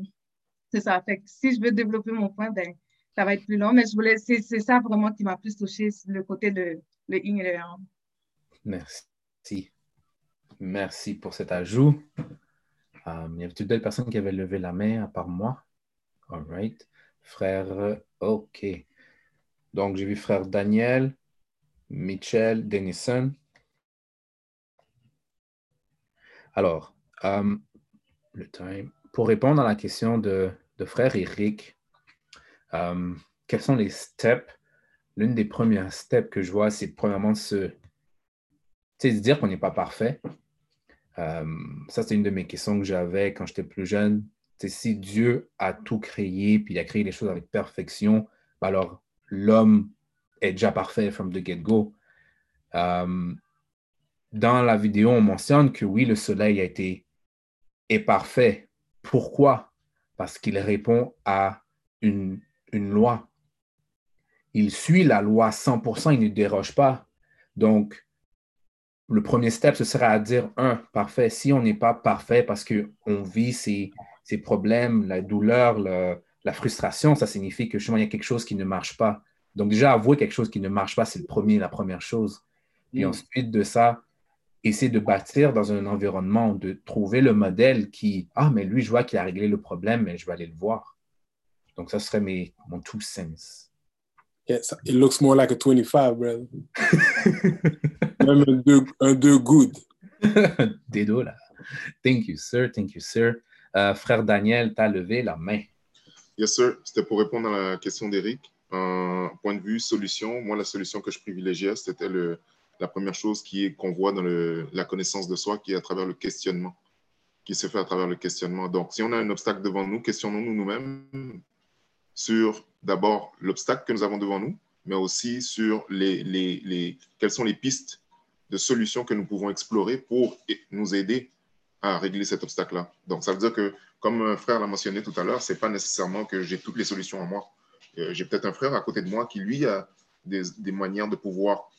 c'est ça. Fait que si je veux développer mon point, ben, ça va être plus long, mais je voulais, c'est, ça vraiment qui m'a plus touché, le côté de le yin et le yang. Merci. Merci pour cet ajout. Um, il y avait d'autres personnes qui avaient levé la main à part moi. All right. Frère, euh, OK. Donc, j'ai vu frère Daniel, Mitchell, Denison. Alors, um, le time. Pour répondre à la question de, frère Eric, um, quels sont les steps? L'une des premières steps que je vois, c'est premièrement se, de dire qu'on n'est pas parfait. Um, ça, c'est une de mes questions que j'avais quand j'étais plus jeune. C'est si Dieu a tout créé, puis il a créé les choses avec perfection, ben alors l'homme est déjà parfait from the get-go. Um, dans la vidéo, on mentionne que oui, le soleil a été est parfait. Pourquoi? Parce qu'il répond à une, une loi. Il suit la loi 100%, il ne déroge pas. Donc, le premier step, ce serait à dire, un, parfait. Si on n'est pas parfait parce qu'on vit ces, ces problèmes, la douleur, le- la frustration, ça signifie que justement, il y a quelque chose qui ne marche pas. Donc, déjà, avouer quelque chose qui ne marche pas, c'est le premier, la première chose. Et Mm. ensuite de ça, essayer de bâtir dans un environnement, de trouver le modèle qui, ah, mais lui, je vois qu'il a réglé le problème, mais je vais aller le voir. Donc, ça serait mes, mon two cents. Yes, it looks more like a 25, brother. Même un 2 un deux good. Dédo, là. Thank you, sir. Thank you, sir. Euh, frère Daniel, tu as levé la main. Yes, sir. C'était pour répondre à la question d'Éric. Un point de vue solution, moi, la solution que je privilégiais, c'était la première chose qu'on voit dans le, la connaissance de soi, qui est à travers le questionnement, qui se fait à travers le questionnement. Donc, si on a un obstacle devant nous, questionnons-nous nous-mêmes sur d'abord l'obstacle que nous avons devant nous, mais aussi sur les, les, les, quelles sont les pistes de solutions que nous pouvons explorer pour nous aider à régler cet obstacle-là. Donc, ça veut dire que, comme un frère l'a mentionné tout à l'heure, ce n'est pas nécessairement que j'ai toutes les solutions en moi. J'ai peut-être un frère à côté de moi qui, lui, a des, manières de pouvoir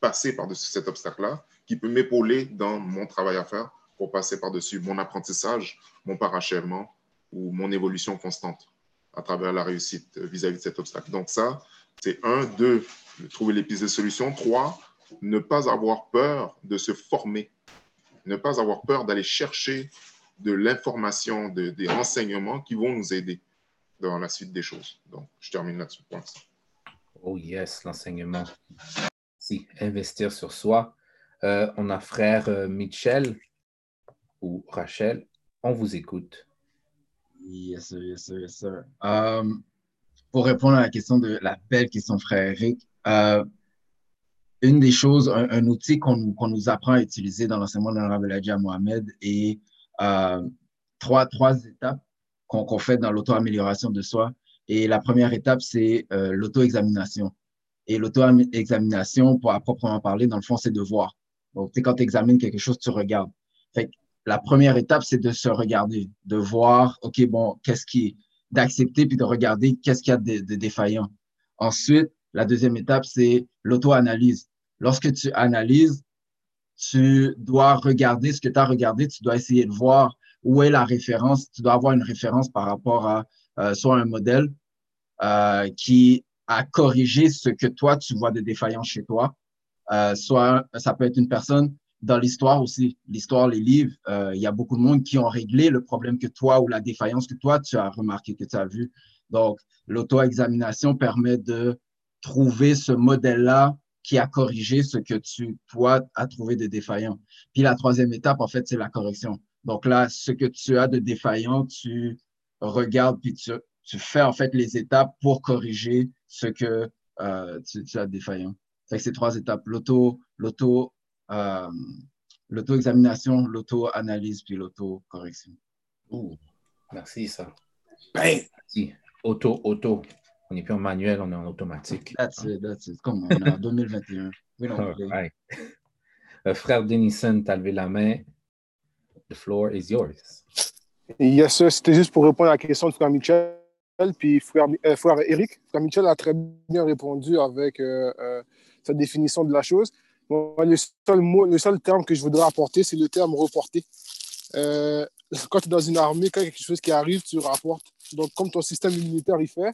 passer par-dessus cet obstacle-là, qui peut m'épauler dans mon travail à faire pour passer par-dessus mon apprentissage, mon parachèvement ou mon évolution constante à travers la réussite vis-à-vis de cet obstacle. Donc ça, c'est un, deux, trouver les pistes de solution. Trois, ne pas avoir peur de se former, ne pas avoir peur d'aller chercher de l'information, de, des renseignements qui vont nous aider dans la suite des choses. Donc, je termine là-dessus pour l'instant. Oh yes, l'enseignement. Si, investir sur soi. Euh, on a frère euh, Michel ou Rachel. On vous écoute. Yes, sir, yes, sir, yes, sir. Um, pour répondre à la question de la belle question, frère Eric, euh, une des choses, un, outil qu'on nous apprend à utiliser dans l'enseignement de l'Arabie Mohamed est euh, trois, trois étapes qu'on fait dans l'auto-amélioration de soi. Et la première étape, c'est euh, l'auto-examination. Et l'auto-examination, pour à proprement parler, dans le fond, c'est de voir. Donc, quand tu examines quelque chose, tu regardes. Fait la première étape, c'est de se regarder, de voir, OK, bon, qu'est-ce qui d'accepter puis de regarder qu'est-ce qu'il y a de, de, défaillant. Ensuite, la deuxième étape, c'est l'auto-analyse. Lorsque tu analyses, tu dois regarder ce que tu as regardé, tu dois essayer de voir où est la référence. Tu dois avoir une référence par rapport à euh, soit un modèle euh, qui a corrigé ce que toi, tu vois de défaillant chez toi, euh, soit ça peut être une personne dans l'histoire aussi, l'histoire, les livres, euh, il y a beaucoup de monde qui ont réglé le problème que toi ou la défaillance que toi, tu as remarqué, que tu as vu. Donc, l'auto-examination permet de trouver ce modèle-là qui a corrigé ce que tu, toi, as trouvé de défaillant. Puis la troisième étape, en fait, c'est la correction. Donc là, ce que tu as de défaillant, tu regardes puis tu, tu fais en fait les étapes pour corriger ce que euh, tu, tu, as défaillant. Fait que ces trois étapes, l'auto, l'auto euh, l'auto-examination, l'auto-analyse, puis l'auto-correction. Merci, ça. Ben. Merci. Auto, auto. On n'est plus en manuel, on est en automatique. That's it, that's it. Comme on est en 2021. right. euh, frère Denison, tu as levé la main. The floor is yours. Yes. C'était juste pour répondre à la question de frère Michel. Puis frère, euh, frère Eric, frère Michel a très bien répondu avec euh, euh, sa définition de la chose le, seul mot, le seul terme que je voudrais apporter, c'est le terme reporter. Euh, quand tu es dans une armée, quand il y a quelque chose qui arrive, tu rapportes. Donc, comme ton système immunitaire il fait,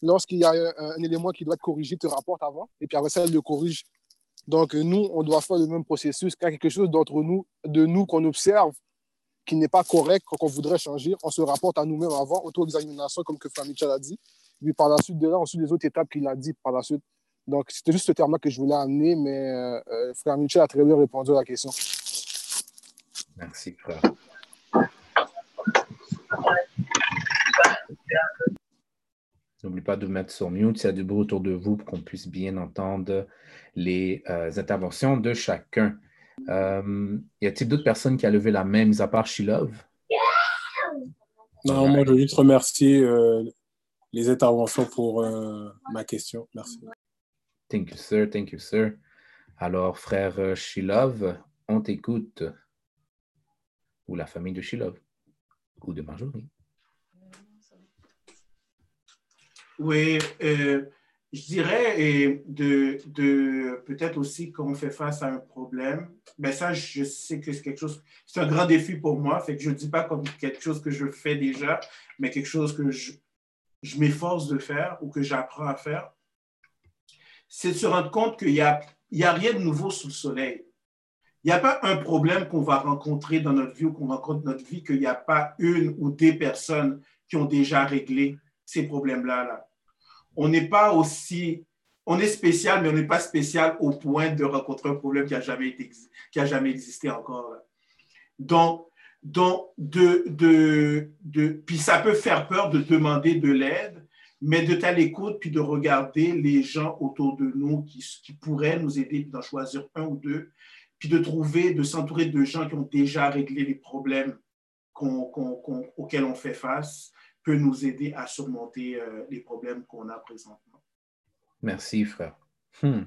lorsqu'il y a un, élément qui doit être corrigé, tu rapportes avant, et puis après ça, il le corrige. Donc, nous, on doit faire le même processus. Quand quelque chose d'entre nous, de nous qu'on observe qui n'est pas correct, qu'on voudrait changer, on se rapporte à nous-mêmes avant, auto-examination, comme que Michel a dit. Puis par la suite de là, ensuite les autres étapes qu'il a dit par la suite, donc, c'était juste ce terme-là que je voulais amener, mais euh, euh, frère Michel a très bien répondu à la question. Merci, frère. N'oublie pas de mettre sur mute s'il y a du bruit autour de vous pour qu'on puisse bien entendre les euh, interventions de chacun. Y a-t-il d'autres personnes qui ont levé la main, mis à part Shilov? Non, moi, je veux juste remercier les interventions pour ma question. Merci. Thank you, sir. Thank you, sir. Alors, frère Shilov, on t'écoute. Ou la famille de Shilov. Ou de Marjorie. Oui, euh, je dirais de, peut-être aussi quand on fait face à un problème, ben ça, je sais que c'est quelque chose, c'est un grand défi pour moi, fait que je ne dis pas comme quelque chose que je fais déjà, mais quelque chose que je, m'efforce de faire ou que j'apprends à faire c'est de se rendre compte qu'il n'y a, a rien de nouveau sous le soleil. Il n'y a pas un problème qu'on va rencontrer dans notre vie ou qu'on rencontre dans notre vie qu'il n'y a pas une ou des personnes qui ont déjà réglé ces problèmes-là. Là. On n'est pas aussi, on est spécial, mais on n'est pas spécial au point de rencontrer un problème qui n'a jamais, qui a jamais existé encore. Donc, donc de, de, de, puis ça peut faire peur de demander de l'aide, mais d'être à l'écoute puis de regarder les gens autour de nous qui, qui pourraient nous aider, puis d'en choisir un ou deux, puis de trouver, de s'entourer de gens qui ont déjà réglé les problèmes auxquels on fait face, peut nous aider à surmonter euh, les problèmes qu'on a présentement. Merci, frère. Hmm.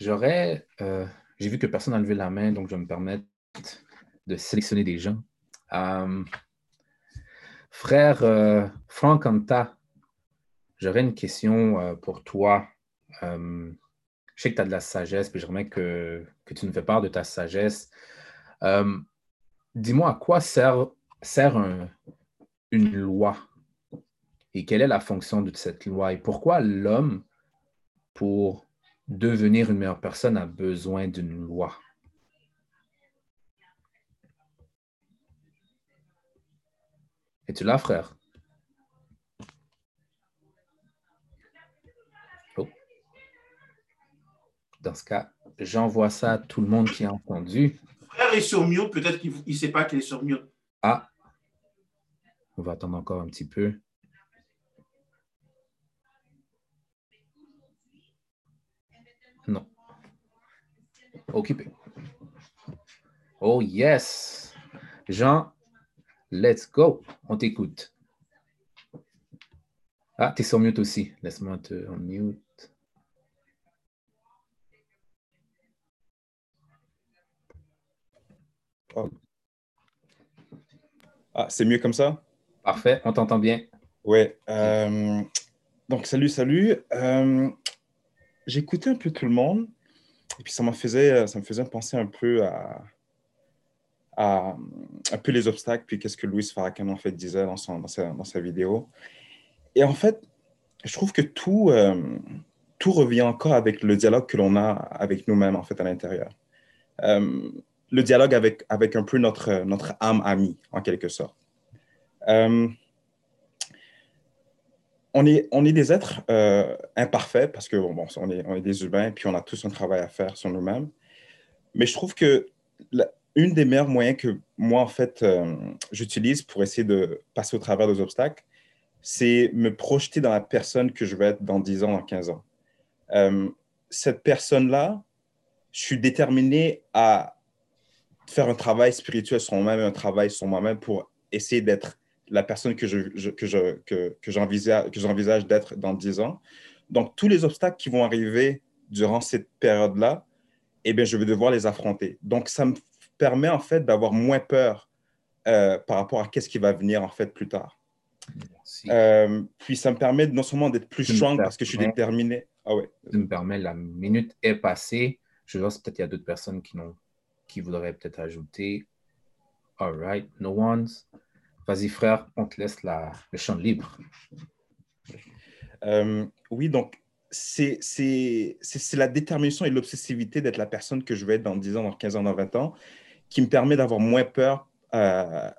J'aurais, euh, j'ai vu que personne n'a levé la main, donc je vais me permettre de sélectionner des gens. Euh, frère euh, Franck Anta, j'aurais une question pour toi. je sais que tu as de la sagesse, puis j'aimerais que, que tu nous fais part de ta sagesse. Dis-moi, à quoi sert, sert une loi? Et quelle est la fonction de cette loi? Et pourquoi l'homme, pour devenir une meilleure personne a besoin d'une loi? Es-tu là, frère? Oh. Dans ce cas, j'envoie ça à tout le monde qui a entendu. Frère est sur mute, peut-être qu'il ne sait pas qu'il est sur mute. Ah, on va attendre encore un petit peu. Non. Occupé. Oh yes. Jean, let's go. On t'écoute. Ah, t'es sur mute aussi. Laisse-moi te mute. Ah, c'est mieux comme ça? Parfait, on t'entend bien. Oui. Euh, donc, salut, salut. Euh, j'écoutais un peu tout le monde et puis ça, me faisait, ça me faisait penser un peu à, à un peu les obstacles, puis qu'est-ce que Louis Farrakhan en fait disait dans, sa, dans sa vidéo. Et en fait, je trouve que tout, euh, tout revient encore avec le dialogue que l'on a avec nous-mêmes en fait à l'intérieur. Le dialogue avec, avec un peu notre, notre âme amie, en quelque sorte. Euh, on est, on est des êtres euh, imparfaits parce que bon, on, est, on est des humains puis on a tous un travail à faire sur nous-mêmes. Mais je trouve que une des meilleurs moyens que moi, en fait, euh, j'utilise pour essayer de passer au travers des obstacles, c'est me projeter dans la personne que je vais être dans 10 ans, dans 15 ans. Cette personne-là, je suis déterminé à faire un travail spirituel sur moi-même, un travail sur moi-même pour essayer d'être la personne que, je, que, je, que, que j'envisage d'être dans 10 ans. Donc, tous les obstacles qui vont arriver durant cette période-là, eh bien, je vais devoir les affronter. Donc, ça me permet en fait d'avoir moins peur euh, par rapport à qu'est-ce qui va venir en fait plus tard. Euh, puis ça me permet non seulement d'être plus strong parce que je suis déterminé. Ah ouais. Ça me permet, la minute est passée. Je vois peut-être il y a d'autres personnes qui, qui voudraient peut-être ajouter. All right, no one's. Vas-y, frère, on te laisse la, le champ libre. Euh, oui, donc c'est la détermination et l'obsessivité d'être la personne que je vais être dans 10 ans, dans 15 ans, dans 20 ans, qui me permet d'avoir moins peur euh,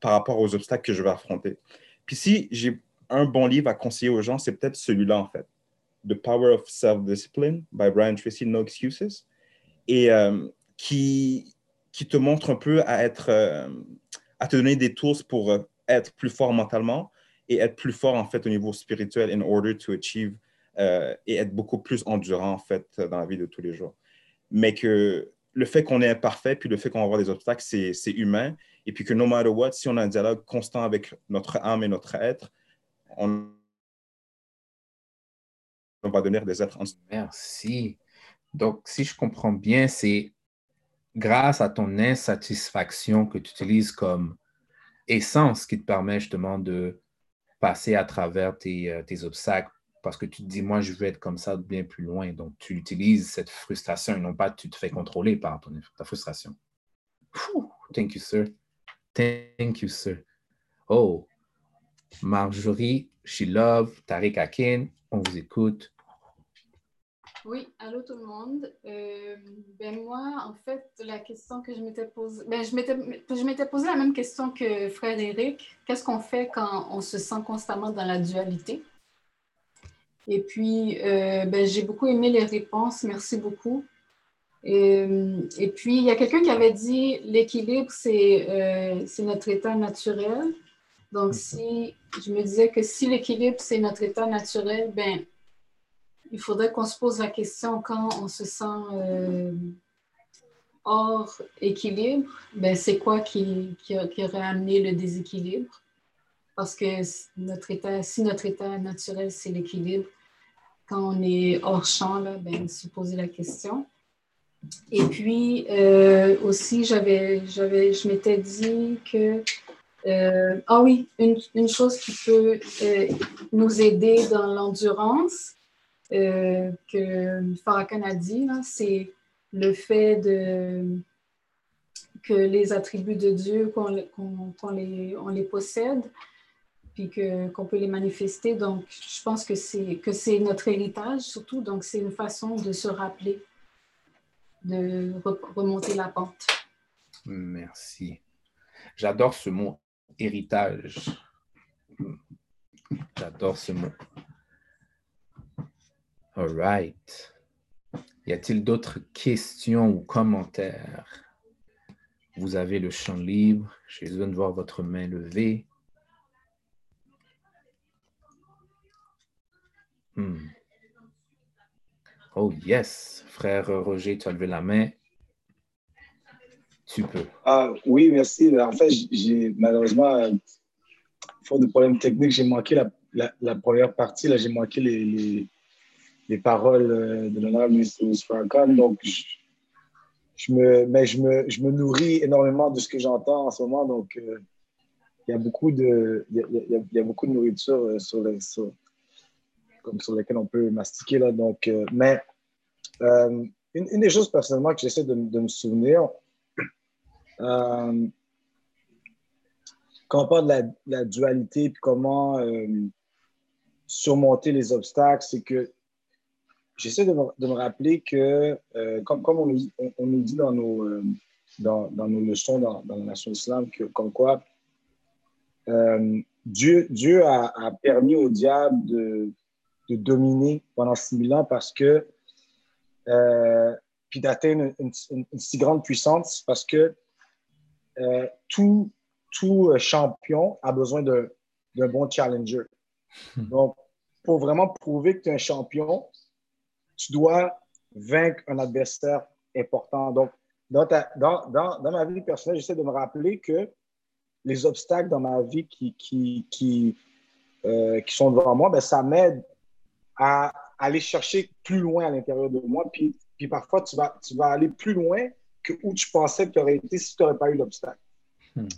par rapport aux obstacles que je vais affronter. Puis si j'ai un bon livre à conseiller aux gens, c'est peut-être celui-là, en fait. The Power of Self-Discipline by Brian Tracy, No Excuses, et euh, qui, qui te montre un peu à être à te donner des tools pour euh, être plus fort mentalement et être plus fort en fait au niveau spirituel in order to achieve euh, et être beaucoup plus endurant en fait dans la vie de tous les jours. Mais que le fait qu'on est imparfait puis le fait qu'on va avoir des obstacles, c'est humain. Et puis que no matter what, si on a un dialogue constant avec notre âme et notre être, on, on va devenir des êtres. Merci. Donc, si je comprends bien, c'est grâce à ton insatisfaction que tu utilises comme essence qui te permet justement de passer à travers tes, euh, tes, obstacles parce que tu te dis, moi, je veux être comme ça bien plus loin. Donc, tu utilises cette frustration et non pas tu te fais contrôler par ta frustration. thank you, sir. Thank you, sir. Oh, Marjorie, She Love, Tariq Akin, on vous écoute. Oui, allô tout le monde. Euh, ben moi, en fait, la question que je m'étais posée, ben je m'étais posé la même question que frère Eric. Qu'est-ce qu'on fait quand on se sent constamment dans la dualité? Et puis, euh, ben, j'ai beaucoup aimé les réponses. Merci beaucoup. Et, et puis, il y a quelqu'un qui avait dit l'équilibre, c'est euh, notre état naturel. Donc, si je me disais que si l'équilibre, c'est notre état naturel, ben, il faudrait qu'on se pose la question quand on se sent euh, hors équilibre, ben, c'est quoi qui, qui, aurait amené le déséquilibre? Parce que notre état, si notre état naturel, c'est l'équilibre, quand on est hors champ, là, ben, se poser la question. Et puis euh, aussi, j'avais, j'avais, je m'étais dit que, euh, ah oui, une, une, chose qui peut nous aider dans l'endurance, que Farrakhan a dit, c'est le fait que les attributs de Dieu, qu'on, on les possède, puis qu'on peut les manifester. Donc, je pense que c'est notre héritage surtout, donc c'est une façon de se rappeler de remonter la pente. Merci. J'adore ce mot héritage. J'adore ce mot. All right. Y a-t-il d'autres questions ou commentaires? Vous avez le champ libre. J'ai besoin de voir votre main levée. Hmm. Oh yes, frère Roger, tu as levé la main. Tu peux. Ah, oui, merci. En fait, j'ai malheureusement, faute de problèmes techniques, j'ai manqué la, la, première partie. Là, j'ai manqué les, les, les, paroles euh, de l'honorable ministre Farrakhan. Donc, je, me, mais je, me, je me nourris énormément de ce que j'entends en ce moment. Donc, euh, il y a beaucoup de, y y a, beaucoup de nourriture euh, sur, les, sur, comme sur lesquels on peut mastiquer. Là. Donc, mais une, des choses personnellement que j'essaie de, me souvenir, quand on parle de la, dualité et comment surmonter les obstacles, c'est que j'essaie de, me rappeler que, comme, comme on, nous, dit dans nos, dans, nos leçons dans, la nation islam, que, comme quoi Dieu, Dieu a, a, permis au diable de, de dominer pendant 6000 ans parce que, euh, puis d'atteindre une, si grande puissance parce que euh, tout, tout euh, champion a besoin d'un bon challenger. Hmm. Donc, pour vraiment prouver que tu es un champion, tu dois vaincre un adversaire important. Donc, dans, dans, dans, dans ma vie personnelle, j'essaie de me rappeler que les obstacles dans ma vie qui, qui, qui, qui sont devant moi, ben, ça m'aide à aller chercher plus loin à l'intérieur de moi. Puis, puis parfois, tu vas, tu vas aller plus loin que où tu pensais que tu aurais été si tu n'aurais pas eu l'obstacle. Hmm.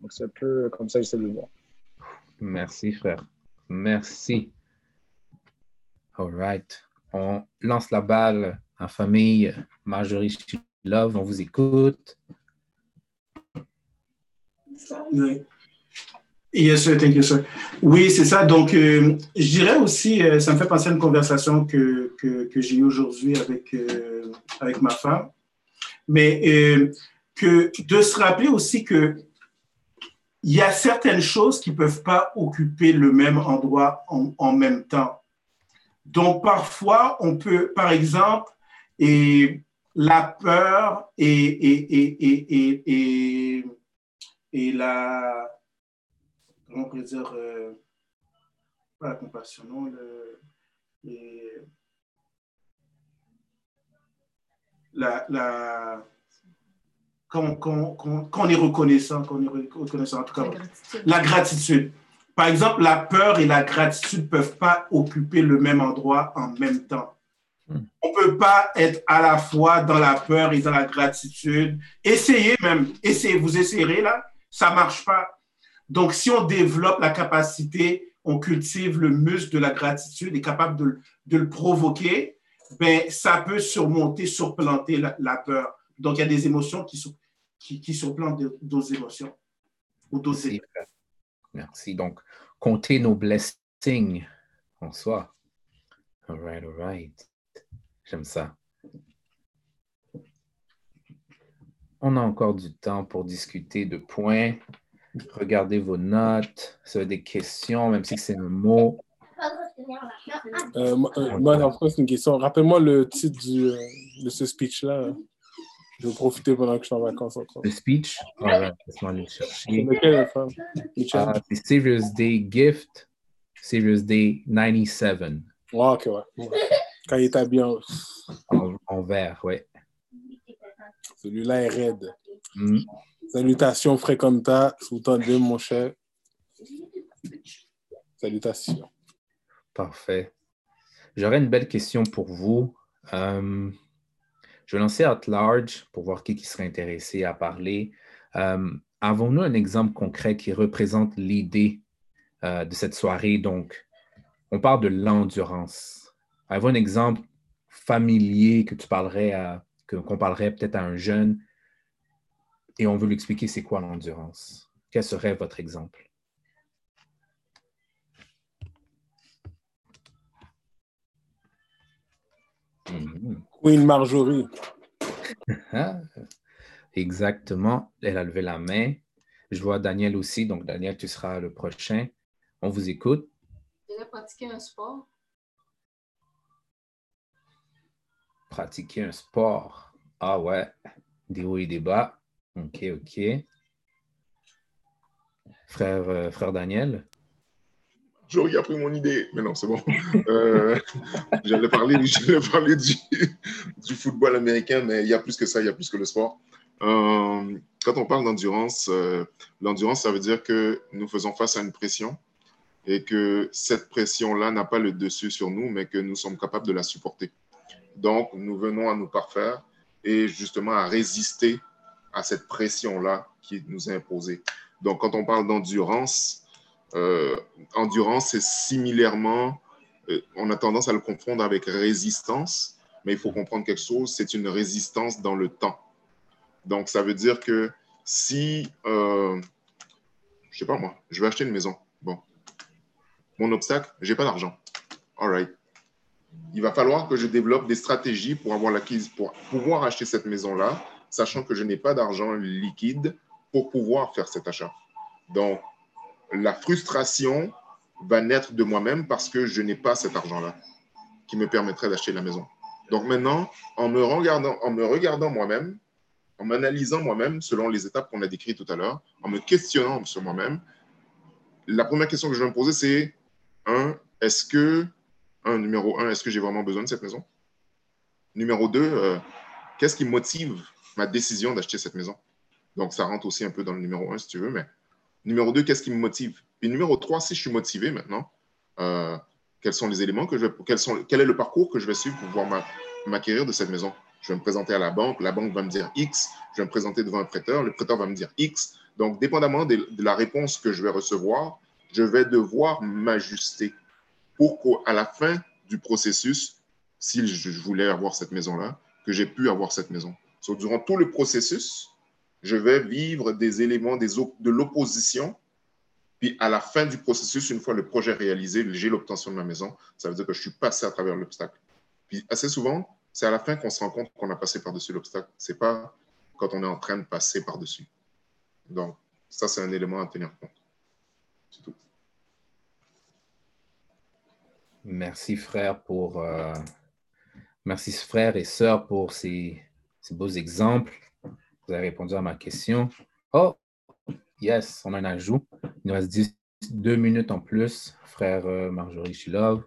Donc, c'est un peu comme ça que j'essaie de le voir. Merci, frère. Merci. All right. On lance la balle en famille. Marjorie Love, on vous écoute. Oui. Yes. Oui, c'est ça. Donc, euh, je dirais aussi, euh, ça me fait penser à une conversation que, que, que j'ai eue aujourd'hui avec, euh, avec ma femme. Mais que de se rappeler aussi que il y a certaines choses qui ne peuvent pas occuper le même endroit en, en, même temps. Donc, parfois, on peut, par exemple, et la peur et, et, et, et, la comment on pourrait dire, euh, pas la compassion, non, le, la, la quand, quand, quand, on est reconnaissant, quand on est reconnaissant, en tout cas, la gratitude. la gratitude. Par exemple, la peur et la gratitude ne peuvent pas occuper le même endroit en même temps. Hmm. On ne peut pas être à la fois dans la peur et dans la gratitude. Essayez même, essayez, vous essayerez là, ça ne marche pas. Donc, si on développe la capacité, on cultive le muscle de la gratitude, est capable de, de le provoquer, ben, ça peut surmonter, surplanter la, peur. Donc, il y a des émotions qui, qui, qui surplantent d'autres émotions ou d'autres Merci. Merci. Donc, compter nos blessings en soi. All right, all right. J'aime ça. On a encore du temps pour discuter de points Regardez vos notes. Si vous avez des questions, même si c'est un mot. Euh, moi, euh, c'est une question. Rappelle-moi le titre euh, de ce speech-là. Je vais profiter pendant que je suis en vacances encore. Le speech, laisse-moi aller le chercher. C'est lequel, femme? Michel? Ah, c'est Savior's Day Gift, Savior's Day 97, Ouais, ok, ouais. Ouais. Quand il est habillé en... en, en vert, ouais. Celui-là est raide. Mm. Salutations, Fréquenta. Sultan de mon cher. Salutations. Parfait. J'aurais une belle question pour vous. Euh, je vais lancer at large pour voir qui, serait intéressé à parler. Euh, Avons-nous un exemple concret qui représente l'idée euh, de cette soirée? Donc, on parle de l'endurance. Avez-vous un exemple familier que tu parlerais qu'on parlerait peut-être à un jeune et on veut lui expliquer c'est quoi l'endurance? Quel serait votre exemple? Mhm. Queen Marjorie. Ah, Exactement. Elle a levé la main. Je vois Daniel aussi. Donc, Daniel, tu seras le prochain. On vous écoute. Déjà pratiqué un sport. Pratiquer un sport. Ah ouais. Des hauts et des bas. OK, OK. Frère, euh, frère Daniel? J'aurais a pris mon idée, mais non, c'est bon. Euh, J'allais parler, du football américain, mais il y a plus que ça, il y a plus que le sport. Euh, quand on parle d'endurance, euh, l'endurance, ça veut dire que nous faisons face à une pression et que cette pression-là n'a pas le dessus sur nous, mais que nous sommes capables de la supporter. Donc, nous venons à nous parfaire et justement à résister à cette pression-là qui nous est imposée. Donc, quand on parle d'endurance, euh, endurance, c'est similairement, euh, on a tendance à le confondre avec résistance, mais il faut comprendre quelque chose, c'est une résistance dans le temps. Donc, ça veut dire que si, euh, je sais pas moi, je vais acheter une maison. Bon, mon obstacle, j'ai pas d'argent. All right. Il va falloir que je développe des stratégies pour avoir l'acquise, pour pouvoir acheter cette maison-là, sachant que je n'ai pas d'argent liquide pour pouvoir faire cet achat. Donc, la frustration va naître de moi-même parce que je n'ai pas cet argent-là qui me permettrait d'acheter la maison. Donc maintenant, en me regardant, regardant moi-même, en m'analysant moi-même selon les étapes qu'on a décrites tout à l'heure, en me questionnant sur moi-même, la première question que je vais me poser, c'est un, est-ce que, un, numéro un, est-ce que j'ai vraiment besoin de cette maison? Numéro deux, euh, qu'est-ce qui motive ma décision d'acheter cette maison? Donc, ça rentre aussi un peu dans le numéro un, si tu veux, mais Numéro deux, qu'est-ce qui me motive? Et numéro trois, si je suis motivé maintenant, euh, quels sont les éléments que je vais, quels sont, quel est le parcours que je vais suivre pour pouvoir m'a- m'acquérir de cette maison? Je vais me présenter à la banque, la banque va me dire X, je vais me présenter devant un prêteur, le prêteur va me dire X. Donc, dépendamment de, la réponse que je vais recevoir, je vais devoir m'ajuster pour qu'à la fin du processus, si je voulais avoir cette maison-là, que j'ai pu avoir cette maison. So, durant tout le processus, je vais vivre des éléments de l'opposition. Puis à la fin du processus, une fois le projet réalisé, j'ai l'obtention de ma maison, ça veut dire que je suis passé à travers l'obstacle. Puis assez souvent, c'est à la fin qu'on se rend compte qu'on a passé par-dessus l'obstacle. C'est pas quand on est en train de passer par-dessus. Donc, ça, c'est un élément à tenir compte. C'est tout. Merci, frère, pour. euh, Merci, frère et sœurs, pour ces beaux exemples. Vous avez répondu à ma question. Oh, yes, on a un ajout. Il nous reste 10 deux minutes en plus. Frère euh, Marjorie Chilov.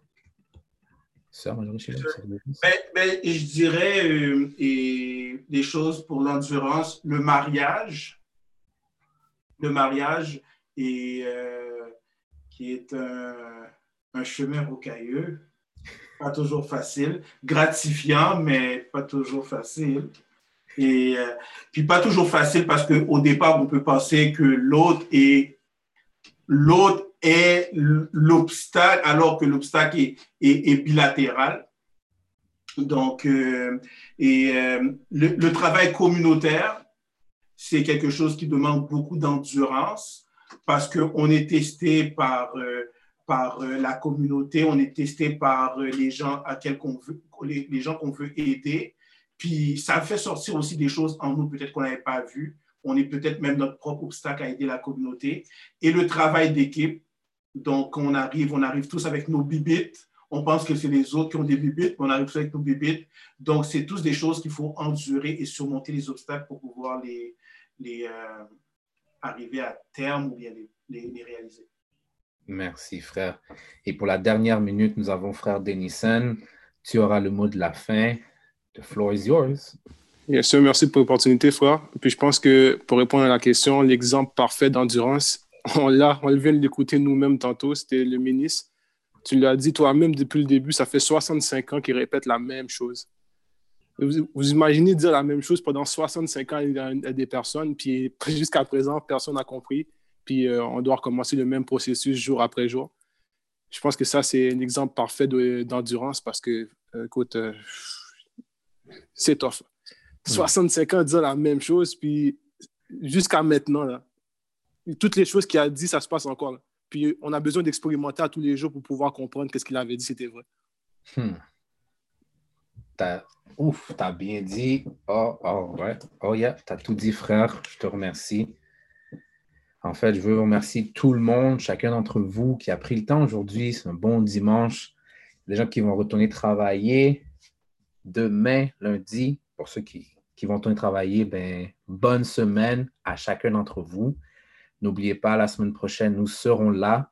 Sœur Marjorie Chilov. Ben, ben, je dirais euh, et des choses pour l'endurance. Le mariage, le mariage est, euh, qui est un, un chemin rocailleux, pas toujours facile, gratifiant, mais pas toujours facile. Et euh, puis pas toujours facile parce qu'au départ, on peut penser que l'autre est l'obstacle alors que l'obstacle est, bilatéral. Donc, euh, et euh, le, travail communautaire, c'est quelque chose qui demande beaucoup d'endurance parce qu'on est testé par, par la communauté, on est testé par les gens à qu'on veut, les gens qu'on veut aider. Puis ça fait sortir aussi des choses en nous peut-être qu'on n'avait pas vues. On est peut-être même notre propre obstacle à aider la communauté. Et le travail d'équipe, donc on arrive, on arrive tous avec nos bibites, on pense que c'est les autres qui ont des bibites, on arrive tous avec nos bibites. Donc, c'est tous des choses qu'il faut endurer et surmonter les obstacles pour pouvoir les, les euh, arriver à terme ou bien les, les, réaliser. Merci, frère. Et pour la dernière minute, nous avons frère Denison. Tu auras le mot de la fin. The floor is yours. Bien sûr, merci pour l'opportunité, frère. Puis je pense que pour répondre à la question, l'exemple parfait d'endurance, on l'a, on vient de l'écouter nous-mêmes tantôt, c'était le ministre. Tu l'as dit toi-même depuis le début, ça fait 65 ans qu'il répète la même chose. Vous, imaginez dire la même chose pendant 65 ans à, des personnes, puis jusqu'à présent, personne n'a compris, puis euh, on doit recommencer le même processus jour après jour. Je pense que ça, c'est un exemple parfait d'endurance parce que, euh, écoute, euh, c'est tough. 65 ans dire la même chose, puis jusqu'à maintenant, là, toutes les choses qu'il a dit, ça se passe encore. Puis on a besoin d'expérimenter à tous les jours pour pouvoir comprendre que ce qu'il avait dit, c'était vrai. Hmm. Ouf, t'as bien dit. Oh, oh, ouais. Oh, yeah, t'as tout dit, frère. Je te remercie. En fait, je veux remercier tout le monde, chacun d'entre vous qui a pris le temps aujourd'hui. C'est un bon dimanche. Les gens qui vont retourner travailler demain, lundi. Pour ceux qui, qui vont travailler, ben, bonne semaine à chacun d'entre vous. N'oubliez pas, la semaine prochaine, nous serons là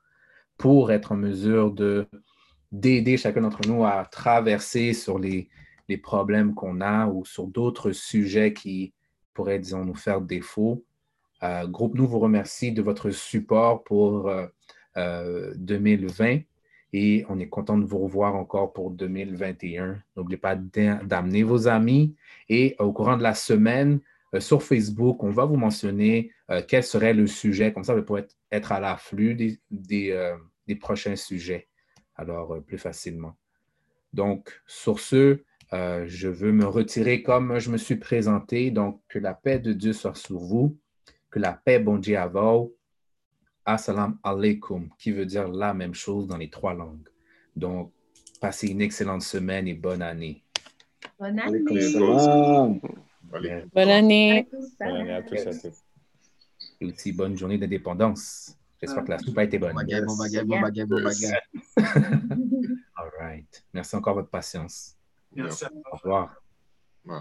pour être en mesure de d'aider chacun d'entre nous à traverser sur les, les problèmes qu'on a ou sur d'autres sujets qui pourraient, disons, nous faire défaut. Euh, groupe Nous vous remercie de votre support pour 2020 euh, euh, et on est content de vous revoir encore pour 2021. N'oubliez pas d'amener vos amis et au courant de la semaine, sur Facebook, on va vous mentionner quel serait le sujet. Comme ça, vous pourrez être à l'afflux des, des, prochains sujets, alors plus facilement. Donc, sur ce, euh, je veux me retirer comme je me suis présenté. Donc, que la paix de Dieu soit sur vous, que la paix, bon Dieu, à vous. Assalamu alaikum, qui veut dire la même chose dans les trois langues. Donc, passez une excellente semaine et bonne année. Bonne année. Bonne année. Bonne année à tous et à toutes. Et aussi, bonne journée d'indépendance. J'espère que la soupe a été bonne. All right. Merci encore de votre patience. Merci. Au revoir. Ouais.